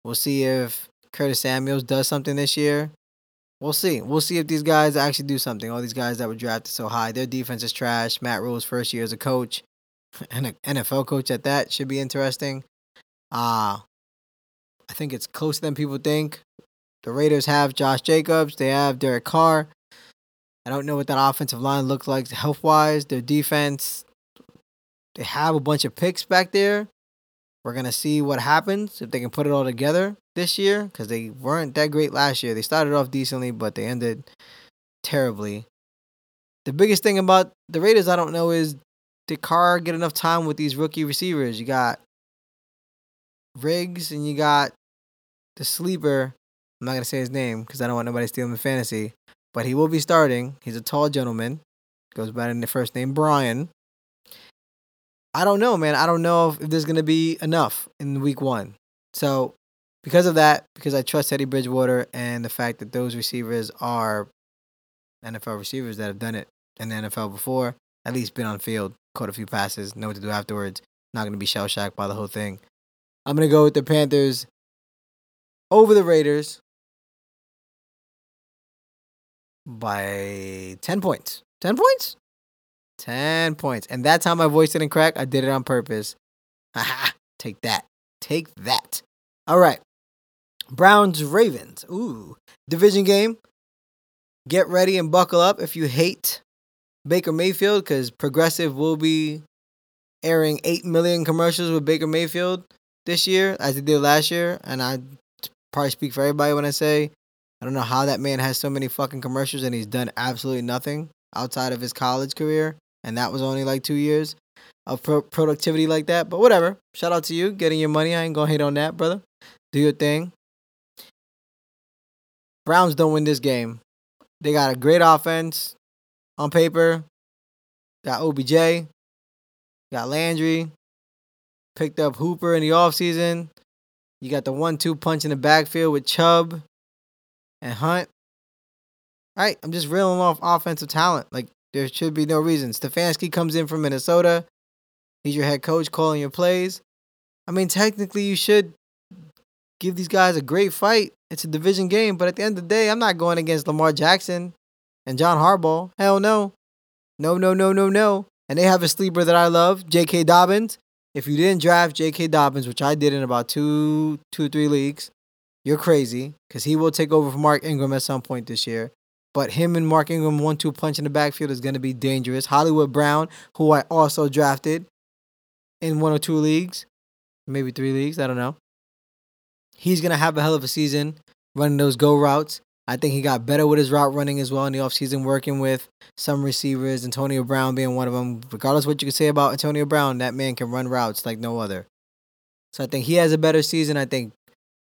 We'll see if Curtis Samuels does something this year. We'll see. We'll see if these guys actually do something. All these guys that were drafted so high, their defense is trash. Matt Rhule's first year as a coach, and an NFL coach at that should be interesting. Uh I think it's closer than people think. The Raiders have Josh Jacobs. They have Derek Carr. I don't know what that offensive line looks like health wise. Their defense, they have a bunch of picks back there. We're going to see what happens if they can put it all together this year because they weren't that great last year. They started off decently, but they ended terribly. The biggest thing about the Raiders, I don't know, is did Carr get enough time with these rookie receivers? You got Ruggs and you got the sleeper I'm not gonna say his name because I don't want nobody stealing the fantasy. But he will be starting. He's a tall gentleman. Goes by the first name Brian. I don't know, man. I don't know if, if there's gonna be enough in week one. So because of that, because I trust Teddy Bridgewater and the fact that those receivers are NFL receivers that have done it in the NFL before, at least been on field, caught a few passes, know what to do afterwards, not going to be shell shocked by the whole thing. I'm going to go with the Panthers over the Raiders by 10 points. 10 points? 10 points. And that time my voice didn't crack. I did it on purpose. Haha. Take that. Take that. All right. Browns Ravens. Ooh. Division game. Get ready and buckle up if you hate Baker Mayfield because Progressive will be airing 8 million commercials with Baker Mayfield this year as they did last year. And I probably speak for everybody when I say I don't know how that man has so many fucking commercials and he's done absolutely nothing outside of his college career. And that was only like two years of pro- productivity like that. But whatever. Shout out to you getting your money. I ain't gonna hate on that, brother. Do your thing. Browns don't win this game. They got a great offense on paper. Got OBJ. Got Landry. Picked up Hooper in the offseason. You got the one two punch in the backfield with Chubb and Hunt. All right, I'm just reeling off offensive talent. Like, there should be no reason. Stefanski comes in from Minnesota. He's your head coach calling your plays. I mean, technically, you should give these guys a great fight. It's a division game, but at the end of the day, I'm not going against Lamar Jackson and John Harbaugh. Hell no. No, no, no, no, no. And they have a sleeper that I love, J.K. Dobbins. If you didn't draft J.K. Dobbins, which I did in about two, two, three leagues, you're crazy because he will take over for Mark Ingram at some point this year. But him and Mark Ingram one two punch in the backfield is going to be dangerous. Hollywood Brown, who I also drafted in one or two leagues, maybe three leagues, I don't know. He's going to have a hell of a season running those go routes. I think he got better with his route running as well in the offseason, working with some receivers, Antonio Brown being one of them. Regardless what you can say about Antonio Brown, that man can run routes like no other. So I think he has a better season. I think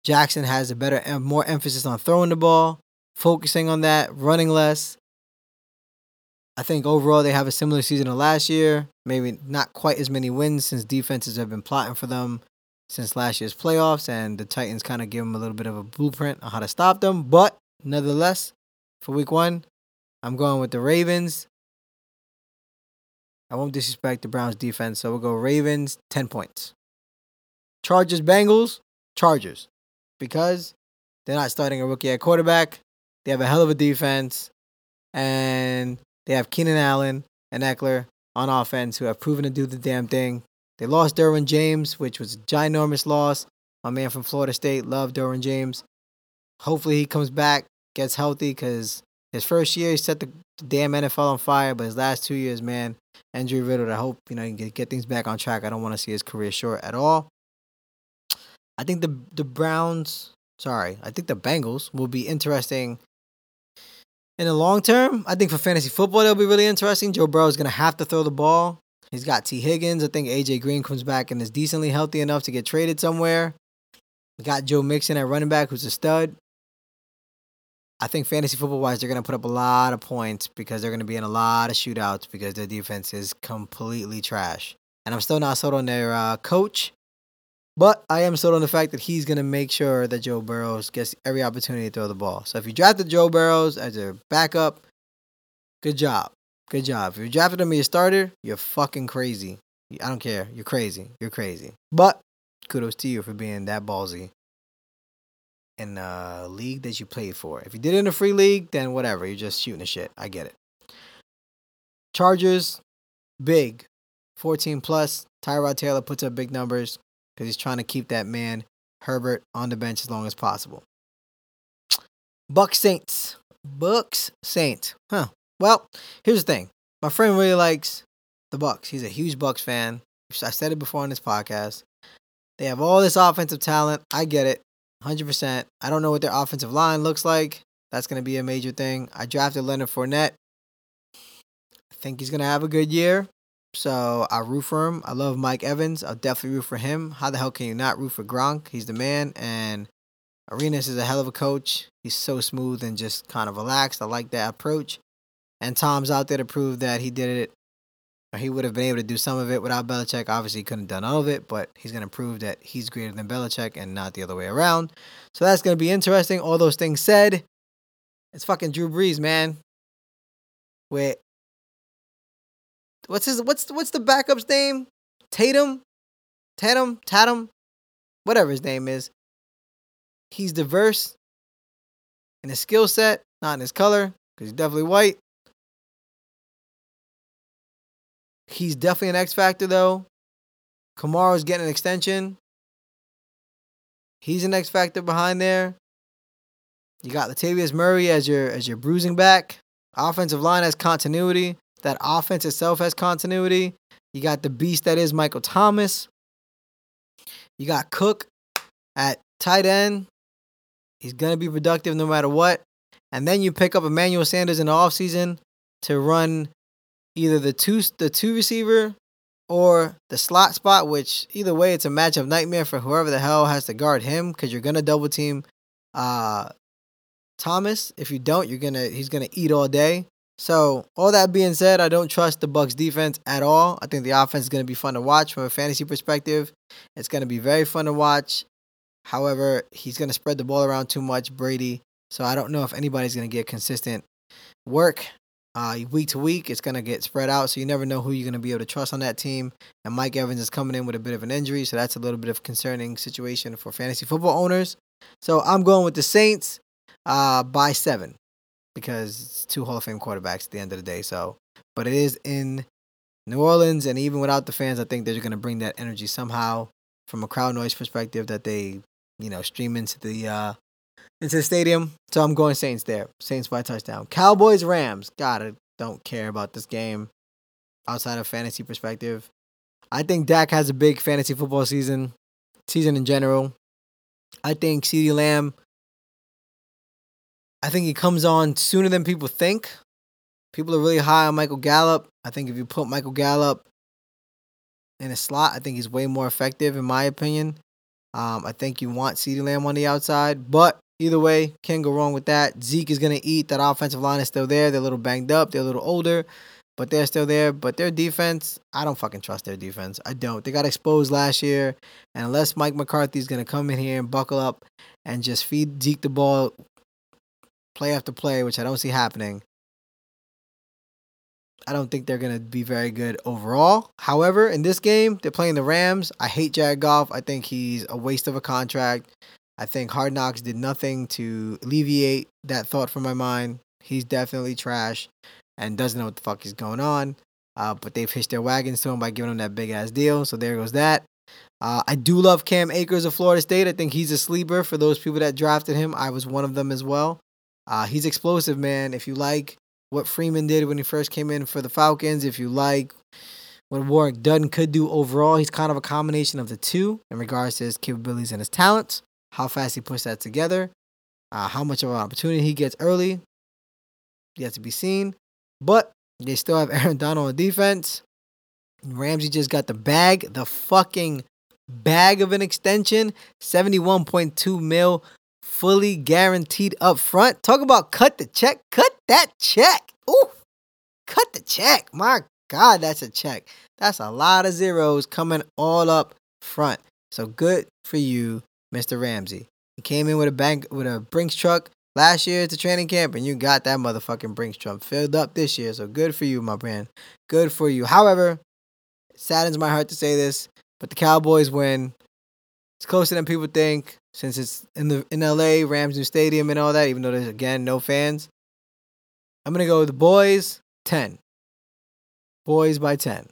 Jackson has a better, and more emphasis on throwing the ball, focusing on that, running less. I think overall they have a similar season to last year. Maybe not quite as many wins since defenses have been plotting for them since last year's playoffs, and the Titans kind of give them a little bit of a blueprint on how to stop them. But nonetheless, for week one, I'm going with the Ravens. I won't disrespect the Browns defense, so we'll go Ravens, 10 points. Chargers, Bengals, Chargers. Because they're not starting a rookie at quarterback. They have a hell of a defense. And they have Keenan Allen and Ekeler on offense who have proven to do the damn thing. They lost Derwin James, which was a ginormous loss. My man from Florida State loved Derwin James. Hopefully he comes back, gets healthy, because his first year he set the, damn NFL on fire, but his last two years, man, injury riddled. I hope you know he can get, get things back on track. I don't want to see his career short at all. I think the the Browns, sorry, I think the Bengals will be interesting in the long term. I think for fantasy football, they'll be really interesting. Joe Burrow is going to have to throw the ball. He's got Tee Higgins. I think AJ Green comes back and is decently healthy enough to get traded somewhere. Got Joe Mixon at running back, who's a stud. I think fantasy football wise, they're going to put up a lot of points because they're going to be in a lot of shootouts because their defense is completely trash. And I'm still not sold on their uh, coach, but I am sold on the fact that he's going to make sure that Joe Burrows gets every opportunity to throw the ball. So if you drafted Joe Burrows as a backup, good job. Good job. If you drafted him as your starter, you're fucking crazy. I don't care. You're crazy. You're crazy. But kudos to you for being that ballsy in a league that you played for. If you did it in a free league, then whatever. You're just shooting the shit. I get it. Chargers, big. 14 plus. Tyrod Taylor puts up big numbers because he's trying to keep that man, Herbert, on the bench as long as possible. Bucks Saints. Bucks Saints. Huh. Well, here's the thing. My friend really likes the Bucks. He's a huge Bucks fan. I said it before on this podcast. They have all this offensive talent. I get it. 100%. I don't know what their offensive line looks like. That's going to be a major thing. I drafted Leonard Fournette. I think he's going to have a good year. So I root for him. I love Mike Evans. I'll definitely root for him. How the hell can you not root for Gronk? He's the man. And Arians is a hell of a coach. He's so smooth and just kind of relaxed. I like that approach. And Tom's out there to prove that he did it. He would have been able to do some of it without Belichick. Obviously, he couldn't have done all of it, but he's going to prove that he's greater than Belichick and not the other way around. So that's going to be interesting. All those things said, it's fucking Drew Brees, man. Wait, what's his what's what's the backup's name? Tatum, Tatum, Tatum, whatever his name is. He's diverse in his skill set, not in his color, because he's definitely white. He's definitely an X factor though. Kamara's getting an extension. He's an X factor behind there. You got Latavius Murray as your as your bruising back. Offensive line has continuity. That offense itself has continuity. You got the beast that is Michael Thomas. You got Cook at tight end. He's going to be productive no matter what. And then you pick up Emmanuel Sanders in the offseason to run either the two the two receiver or the slot spot, which either way it's a matchup nightmare for whoever the hell has to guard him because you're gonna double team uh Thomas. If you don't, you're gonna he's gonna eat all day. So all that being said, I don't trust the Bucks defense at all. I think the offense is to be fun to watch from a fantasy perspective. It's to be very fun to watch. However, he's to spread the ball around too much, Brady. So I don't know if anybody's to get consistent work uh, week to week. It's going to get spread out, so you never know who you're going to be able to trust on that team. And Mike Evans is coming in with a bit of an injury, so that's a little bit of concerning situation for fantasy football owners. So I'm going with the Saints uh, by seven because it's two Hall of Fame quarterbacks at the end of the day. So, but it is in New Orleans, and even without the fans, I think they're going to bring that energy somehow from a crowd noise perspective that they, you know, stream into the uh, into the stadium. So I'm going Saints there. Saints by touchdown. Cowboys Rams. God, I don't care about this game outside of fantasy perspective. I think Dak has a big fantasy football season, season in general. I think CeeDee Lamb I think he comes on sooner than people think. People are really high on Michael Gallup. I think if you put Michael Gallup in a slot, I think he's way more effective, in my opinion. Um, I think you want CeeDee Lamb on the outside, but either way, can't go wrong with that. Zeke is going to eat. That offensive line is still there. They're a little banged up. They're a little older, but they're still there. But their defense, I don't fucking trust their defense. I don't. They got exposed last year, and unless Mike McCarthy's going to come in here and buckle up and just feed Zeke the ball play after play, which I don't see happening. I don't think they're going to be very good overall. However, in this game, they're playing the Rams. I hate Jared Goff. I think he's a waste of a contract. I think Hard Knocks did nothing to alleviate that thought from my mind. He's definitely trash and doesn't know what the fuck is going on. Uh, but they've hitched their wagons to him by giving him that big ass deal. So there goes that. Uh, I do love Cam Akers of Florida State. I think he's a sleeper for those people that drafted him. I was one of them as well. Uh, he's explosive, man. If you like what Freeman did when he first came in for the Falcons, if you like what Warrick Dunn could do overall, he's kind of a combination of the two in regards to his capabilities and his talents. How fast he puts that together, uh, how much of an opportunity he gets early, yet to be seen. But they still have Aaron Donald on defense. Ramsey just got the bag, the fucking bag of an extension, 71.2 mil fully guaranteed up front. Talk about cut the check. Cut that check. Ooh, cut the check. My God, that's a check. That's a lot of zeros coming all up front. So good for you, Mr. Ramsey. He came in with a bank with a Brinks truck last year to training camp, and you got that motherfucking Brinks truck filled up this year. So good for you, my friend. Good for you. However, it saddens my heart to say this, but the Cowboys win. It's closer than people think since it's in the in LA, Rams new stadium and all that, even though there's again no fans. I'm gonna go with the boys 10. Boys by 10.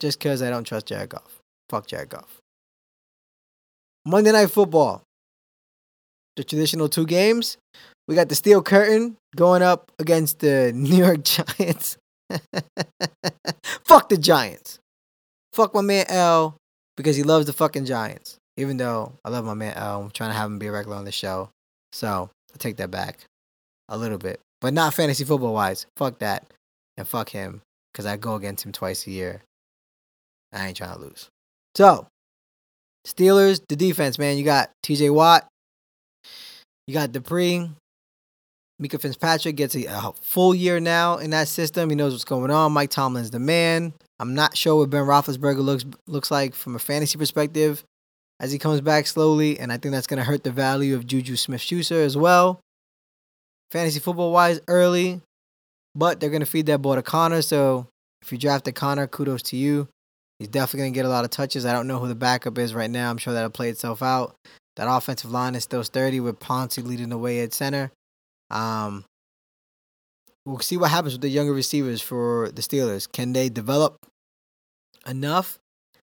Just because I don't trust Jared Goff. Fuck Jared Goff. Monday Night Football. The traditional two games. We got the Steel Curtain going up against the New York Giants. Fuck the Giants. Fuck my man L because he loves the fucking Giants. Even though I love my man L, I'm trying to have him be a regular on the show. So I take that back a little bit. But not fantasy football wise. Fuck that. And fuck him. Because I go against him twice a year. I ain't trying to lose. So, Steelers, the defense, man. You got TJ Watt. You got Dupree. Minkah Fitzpatrick gets a, a full year now in that system. He knows what's going on. Mike Tomlin's the man. I'm not sure what Ben Roethlisberger looks looks like from a fantasy perspective as he comes back slowly, and I think that's going to hurt the value of Juju Smith-Schuster as well. Fantasy football wise, early, but they're going to feed that ball to Conner. So if you draft drafted Conner, kudos to you. He's definitely going to get a lot of touches. I don't know who the backup is right now. I'm sure that'll play itself out. That offensive line is still sturdy with Pouncey leading the way at center. Um, we'll see what happens with the younger receivers for the Steelers. Can they develop enough?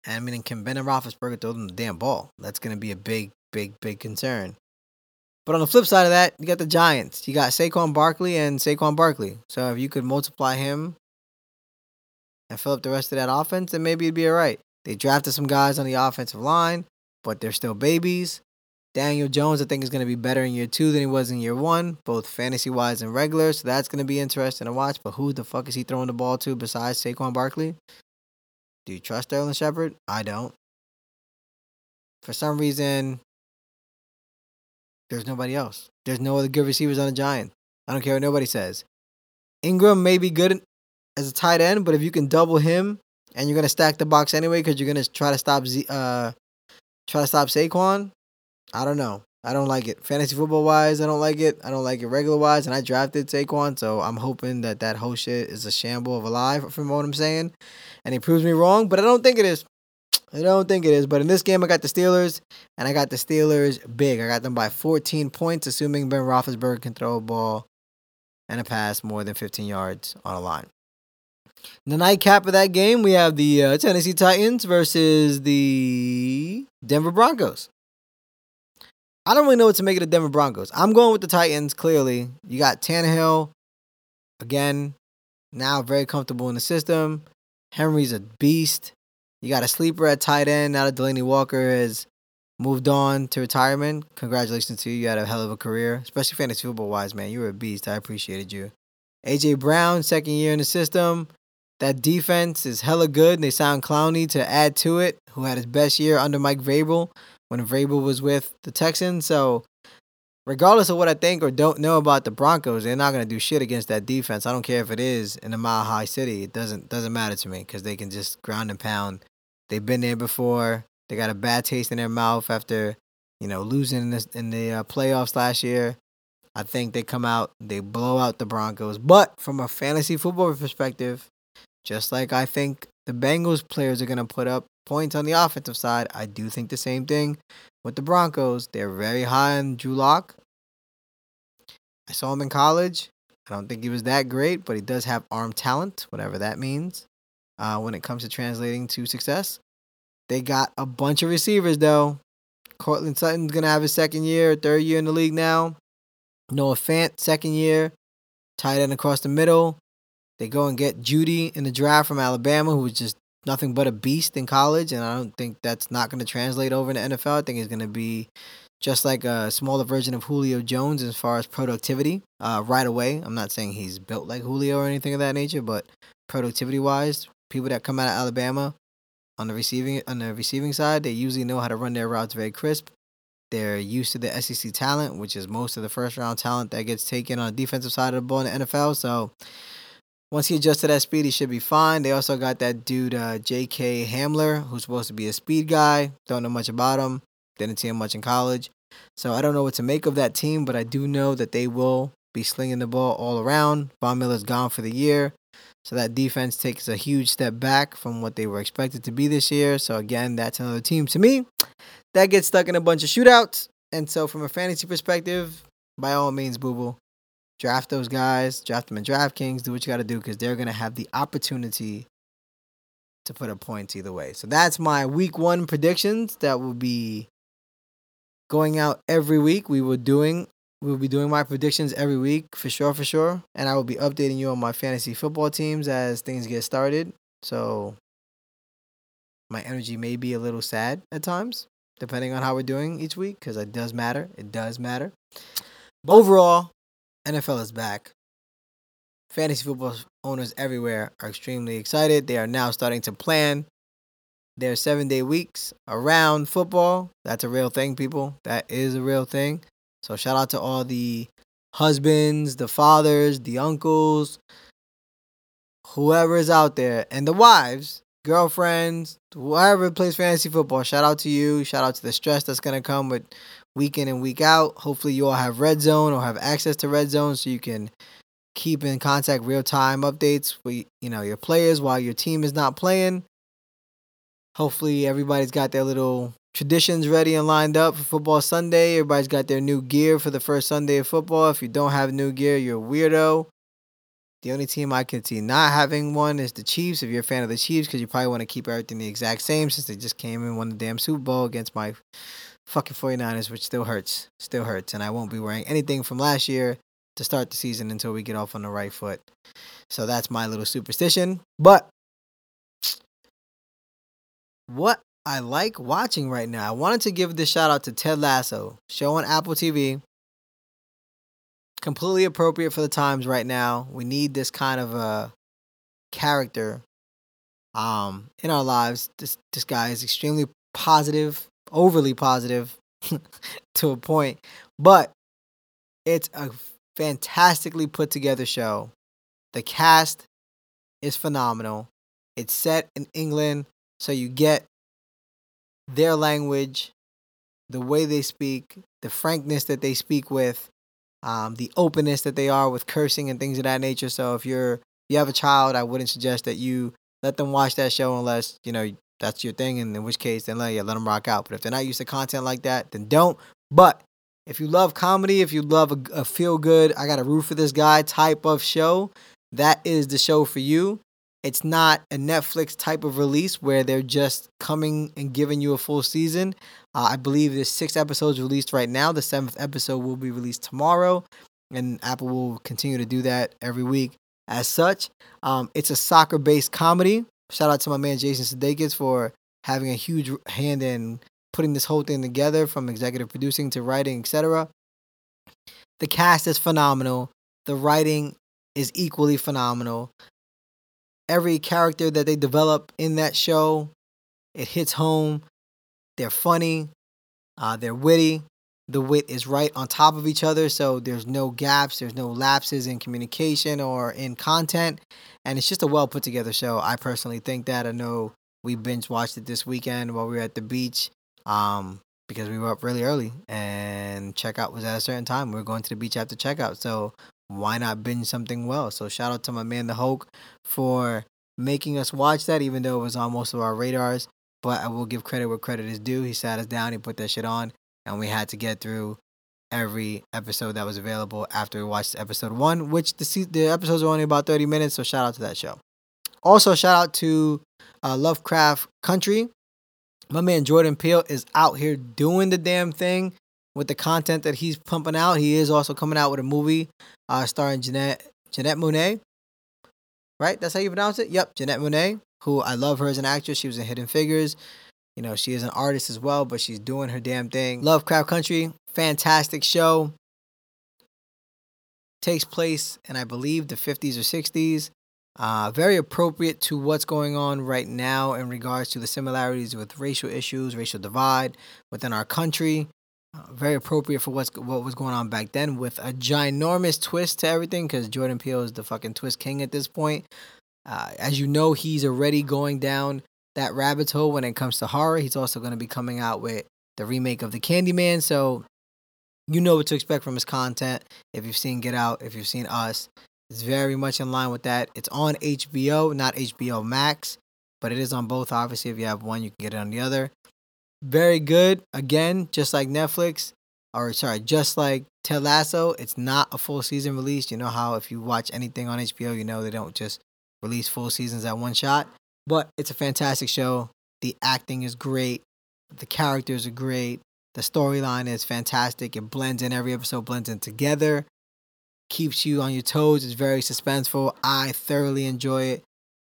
I mean, can Ben and Roethlisberger throw them the damn ball? That's going to be a big, big, big concern. But on the flip side of that, you got the Giants. You got Saquon Barkley and Saquon Barkley. So if you could multiply him and fill up the rest of that offense, then maybe it'd be all right. They drafted some guys on the offensive line, but they're still babies. Daniel Jones, I think, is going to be better in year two than he was in year one, both fantasy wise and regular. So that's going to be interesting to watch. But who the fuck is he throwing the ball to besides Saquon Barkley? Do you trust Sterling Shepard? I don't. For some reason, there's nobody else. There's no other good receivers on the Giants. I don't care what nobody says. Ingram may be good as a tight end, but if you can double him and you're gonna stack the box anyway because you're gonna try to stop Z, uh, try to stop Saquon, I don't know. I don't like it. Fantasy football wise, I don't like it. I don't like it regular wise, and I drafted Saquon, so I'm hoping that that whole shit is a shamble of a lie from what I'm saying, and he proves me wrong. But I don't think it is. I don't think it is. But in this game, I got the Steelers, and I got the Steelers big. I got them by 14 points, assuming Ben Roethlisberger can throw a ball and a pass more than 15 yards on a line. The nightcap of that game, we have the uh, Tennessee Titans versus the Denver Broncos. I don't really know what to make of the Denver Broncos. I'm going with the Titans, clearly. You got Tannehill, again, now very comfortable in the system. Henry's a beast. You got a sleeper at tight end now that Delanie Walker has moved on to retirement. Congratulations to you. You had a hell of a career, especially fantasy football wise, man. You were a beast. I appreciated you. AJ Brown, second year in the system. That defense is hella good. And they signed Clowney to add to it, who had his best year under Mike Vrabel when Vrabel was with the Texans. So, regardless of what I think or don't know about the Broncos, they're not gonna do shit against that defense. I don't care if it is in a mile high city. It doesn't doesn't matter to me because they can just ground and pound. They've been there before. They got a bad taste in their mouth after you know losing in, in the uh, playoffs last year. I think they come out, they blow out the Broncos. But from a fantasy football perspective, just like I think the Bengals players are going to put up points on the offensive side. I do think the same thing with the Broncos. They're very high on Drew Lock. I saw him in college. I don't think he was that great, but he does have arm talent, whatever that means, uh, when it comes to translating to success. They got a bunch of receivers, though. Courtland Sutton's going to have his second year, third year in the league now. Noah Fant, second year. Tight end across the middle. They go and get Jeudy in the draft from Alabama, who was just nothing but a beast in college, and I don't think that's not going to translate over in the NFL. I think he's going to be just like a smaller version of Julio Jones as far as productivity uh, right away. I'm not saying he's built like Julio or anything of that nature, but productivity wise, people that come out of Alabama on the receiving on the receiving side, they usually know how to run their routes very crisp. They're used to the SEC talent, which is most of the first round talent that gets taken on the defensive side of the ball in the NFL. So once he adjusts to that speed, he should be fine. They also got that dude, uh, J.K. Hamler, who's supposed to be a speed guy. Don't know much about him. Didn't see him much in college. So I don't know what to make of that team, but I do know that they will be slinging the ball all around. Von Miller's gone for the year. So that defense takes a huge step back from what they were expected to be this year. So again, that's another team to me that gets stuck in a bunch of shootouts. And so from a fantasy perspective, by all means, boo boo, draft those guys, draft them in DraftKings, do what you got to do because they're going to have the opportunity to put up points either way. So that's my week one predictions that will be going out every week. We will doing we will be doing my predictions every week for sure, for sure, and I will be updating you on my fantasy football teams as things get started. So my energy may be a little sad at times, depending on how we're doing each week, because it does matter. It does matter. But overall, NFL is back. Fantasy football owners everywhere are extremely excited. They are now starting to plan their seven day weeks around football. That's a real thing, people. That is a real thing. So shout out to all the husbands, the fathers, the uncles, whoever is out there, and the wives, girlfriends, whoever plays fantasy football. Shout out to you. Shout out to the stress that's gonna come with week in and week out. Hopefully, you all have Red Zone or have access to Red Zone so you can keep in contact real time updates with you know your players while your team is not playing. Hopefully, everybody's got their little traditions ready and lined up for football Sunday. Everybody's got their new gear for the first Sunday of football. If you don't have new gear, you're a weirdo. The only team I can see not having one is the Chiefs. If you're a fan of the Chiefs, because you probably want to keep everything the exact same since they just came and won the damn Super Bowl against my fucking 49ers, which still hurts. Still hurts. And I won't be wearing anything from last year to start the season until we get off on the right foot. So that's my little superstition. But what I like watching right now, I wanted to give this shout out to Ted Lasso, show on Apple TV. Completely appropriate for the times right now. We need this kind of a character um in our lives. This this guy is extremely positive, overly positive to a point, but it's a fantastically put together show. The cast is phenomenal. It's set in England, so you get their language, the way they speak, the frankness that they speak with, um, the openness that they are with cursing and things of that nature. So if you're you have a child, I wouldn't suggest that you let them watch that show unless you know that's your thing. And in which case, then let, yeah, let them rock out. But if they're not used to content like that, then don't. But if you love comedy, if you love a, a feel good, I got a roof for this guy type of show, that is the show for you. It's not a Netflix type of release where they're just coming and giving you a full season. Uh, I believe there's six episodes released right now. The seventh episode will be released tomorrow, and Apple will continue to do that every week. As such, um, it's a soccer-based comedy. Shout out to my man Jason Sudeikis for having a huge hand in putting this whole thing together, from executive producing to writing, etc. The cast is phenomenal. The writing is equally phenomenal every character that they develop in that show, it hits home. They're funny, uh, they're witty. The wit is right on top of each other, so there's no gaps, there's no lapses in communication or in content, and it's just a well put together show. I personally think that. I know we binge watched it this weekend while we were at the beach, um, because we were up really early and checkout was at a certain time. We were going to the beach after checkout, so why not binge something well? So shout out to my man the Hulk for making us watch that, even though it was on most of our radars. But I will give credit where credit is due. He sat us down, he put that shit on, and we had to get through every episode that was available after we watched episode one, which the the episodes are only about thirty minutes. So shout out to that show. Also shout out to uh, Lovecraft Country. My man Jordan Peele is out here doing the damn thing with the content that he's pumping out. He is also coming out with a movie uh, starring Jeanette Jeanette Monáe. Right? That's how you pronounce it? Yep, Jeanette Monáe, who I love her as an actress. She was in Hidden Figures. You know, she is an artist as well, but she's doing her damn thing. Lovecraft Country, fantastic show. Takes place in, I believe, the 50s or 60s. Uh, very appropriate to what's going on right now in regards to the similarities with racial issues, racial divide within our country. Uh, very appropriate for what's what was going on back then with a ginormous twist to everything because Jordan Peele is the fucking twist king at this point. Uh, as you know, he's already going down that rabbit hole when it comes to horror. He's also going to be coming out with the remake of The Candyman, so you know what to expect from his content. If you've seen Get Out, if you've seen Us, it's very much in line with that. It's on HBO, not HBO Max, but it is on both. Obviously, if you have one, you can get it on the other very good. Again, just like Netflix, or sorry, just like Ted Lasso, it's not a full season release. You know how if you watch anything on HBO, you know they don't just release full seasons at one shot. But it's a fantastic show. The acting is great. The characters are great. The storyline is fantastic. It blends in every episode, blends in together, keeps you on your toes. It's very suspenseful. I thoroughly enjoy it.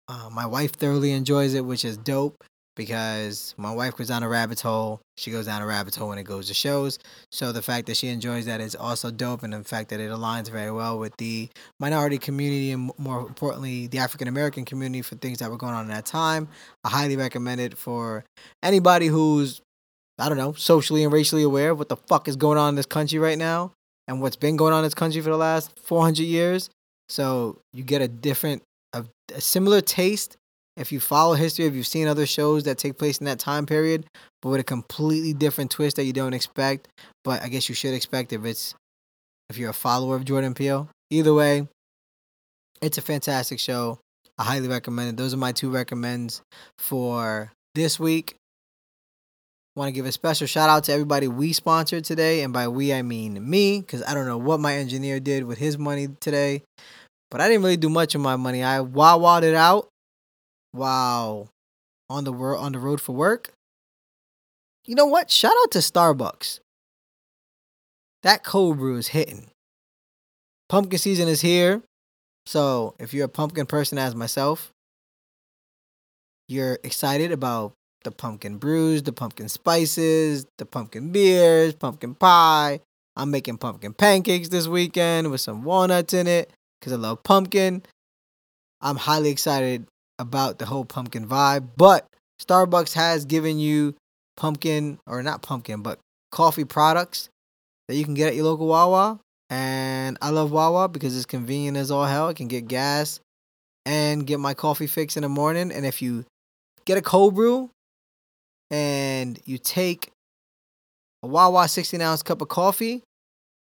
Uh, my wife thoroughly enjoys it, which is dope because my wife goes down a rabbit hole. She goes down a rabbit hole when it goes to shows. So the fact that she enjoys that is also dope, and the fact that it aligns very well with the minority community and more importantly, the African American community for things that were going on at that time. I highly recommend it for anybody who's I don't know, socially and racially aware of what the fuck is going on in this country right now and what's been going on in this country for the last 400 years. So you get a different, a, a similar taste if you follow history, if you've seen other shows that take place in that time period, but with a completely different twist that you don't expect. But I guess you should expect if it's if you're a follower of Jordan Peele. Either way, it's a fantastic show. I highly recommend it. Those are my two recommends for this week. Want to give a special shout out to everybody we sponsored today, and by we I mean me, because I don't know what my engineer did with his money today, but I didn't really do much of my money. I wah it out while on the world on the road for work. You know what? Shout out to Starbucks. That cold brew is hitting. Pumpkin season is here. So, if you're a pumpkin person as myself, you're excited about the pumpkin brews, the pumpkin spices, the pumpkin beers, pumpkin pie. I'm making pumpkin pancakes this weekend with some walnuts in it because I love pumpkin. I'm highly excited about the whole pumpkin vibe, but Starbucks has given you pumpkin, or not pumpkin, but coffee products that you can get at your local Wawa. And I love Wawa because it's convenient as all hell. I can get gas and get my coffee fix in the morning. And if you get a cold brew and you take a Wawa 16 ounce cup of coffee,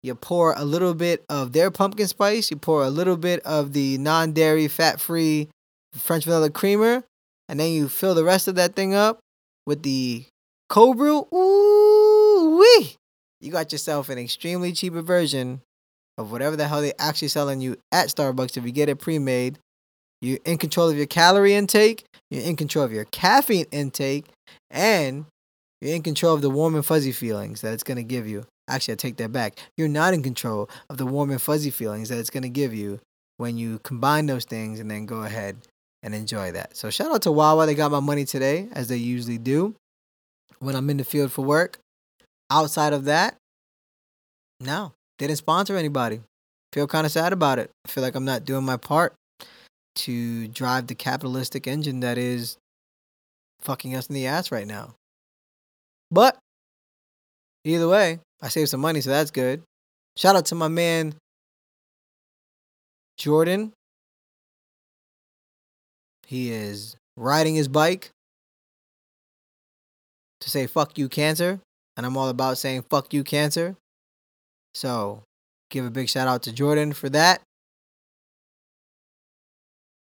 you pour a little bit of their pumpkin spice, you pour a little bit of the non dairy, fat free French vanilla creamer, and then you fill the rest of that thing up with the cold brew. Ooh wee! You got yourself an extremely cheaper version of whatever the hell they actually selling you at Starbucks if you get it pre-made. You're in control of your calorie intake, you're in control of your caffeine intake, and you're in control of the warm and fuzzy feelings that it's to give you. Actually, I take that back. You're not in control of the warm and fuzzy feelings that it's to give you when you combine those things and then go ahead and enjoy that. So shout out to Wawa. They got my money today, as they usually do when I'm in the field for work. Outside of that, no, didn't sponsor anybody. Feel kind of sad about it. I feel like I'm not doing my part to drive the capitalistic engine that is fucking us in the ass right now. But either way, I saved some money, so that's good. Shout out to my man Jordan he is riding his bike to say fuck you, cancer. And I'm all about saying fuck you, cancer. So give a big shout out to Jordan for that.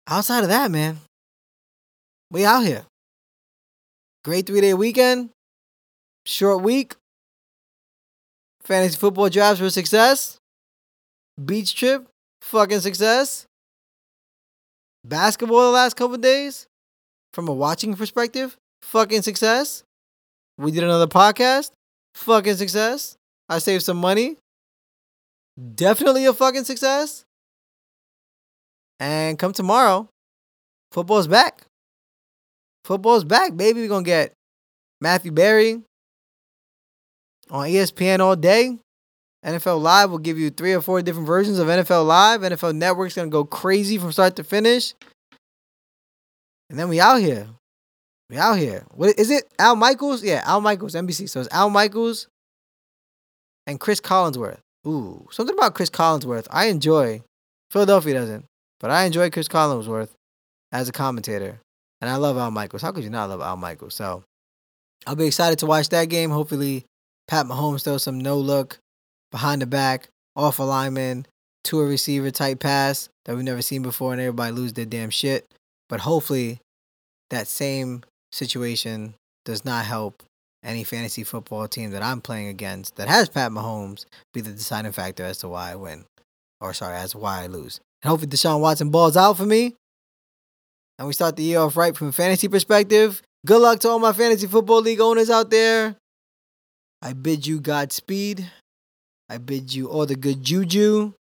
Outside of that, man, we out here. Great three day weekend, short week. Fantasy football drafts were a success. Beach trip, fucking success basketball the last couple days from a watching perspective, fucking success. We did another podcast, fucking success. I saved some money, definitely a fucking success. And come tomorrow, football's back. Football's back, baby. We're gonna get Matthew Berry on ESPN all day. NFL Live will give you three or four different versions of NFL Live. NFL Network's gonna go crazy from start to finish. And then we out here. We out here. What is it? Al Michaels? Yeah, Al Michaels, NBC. So it's Al Michaels and Chris Collinsworth. Ooh, something about Chris Collinsworth. I enjoy. Philadelphia doesn't, but I enjoy Chris Collinsworth as a commentator. And I love Al Michaels. How could you not love Al Michaels? So I'll be excited to watch that game. Hopefully, Pat Mahomes throws some no look behind the back, off a lineman, to a receiver type pass that we've never seen before, and everybody lose their damn shit. But hopefully, that same situation does not help any fantasy football team that I'm playing against that has Pat Mahomes be the deciding factor as to why I win, or sorry, as to why I lose. And hopefully, Deshaun Watson balls out for me, and we start the year off right from a fantasy perspective. Good luck to all my fantasy football league owners out there. I bid you Godspeed. I bid you all the good juju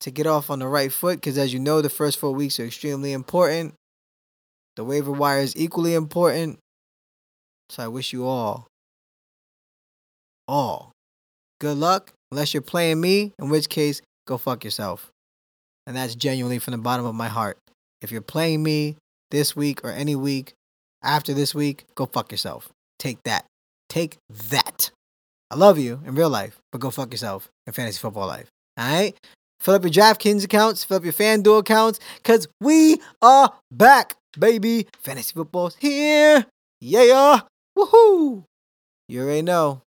to get off on the right foot because, as you know, the first four weeks are extremely important. The waiver wire is equally important. So I wish you all, all good luck, unless you're playing me, in which case, go fuck yourself. And that's genuinely from the bottom of my heart. If you're playing me this week or any week after this week, go fuck yourself. Take that. Take that. I love you in real life, but go fuck yourself in fantasy football life. All right? Fill up your DraftKings accounts, fill up your FanDuel accounts, because we are back, baby. Fantasy football's here. Yeah. Woohoo. You already know.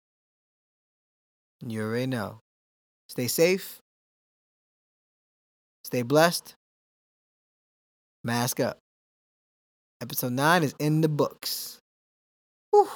You already know. Stay safe. Stay blessed. Mask up. Episode 9 is in the books. Whew.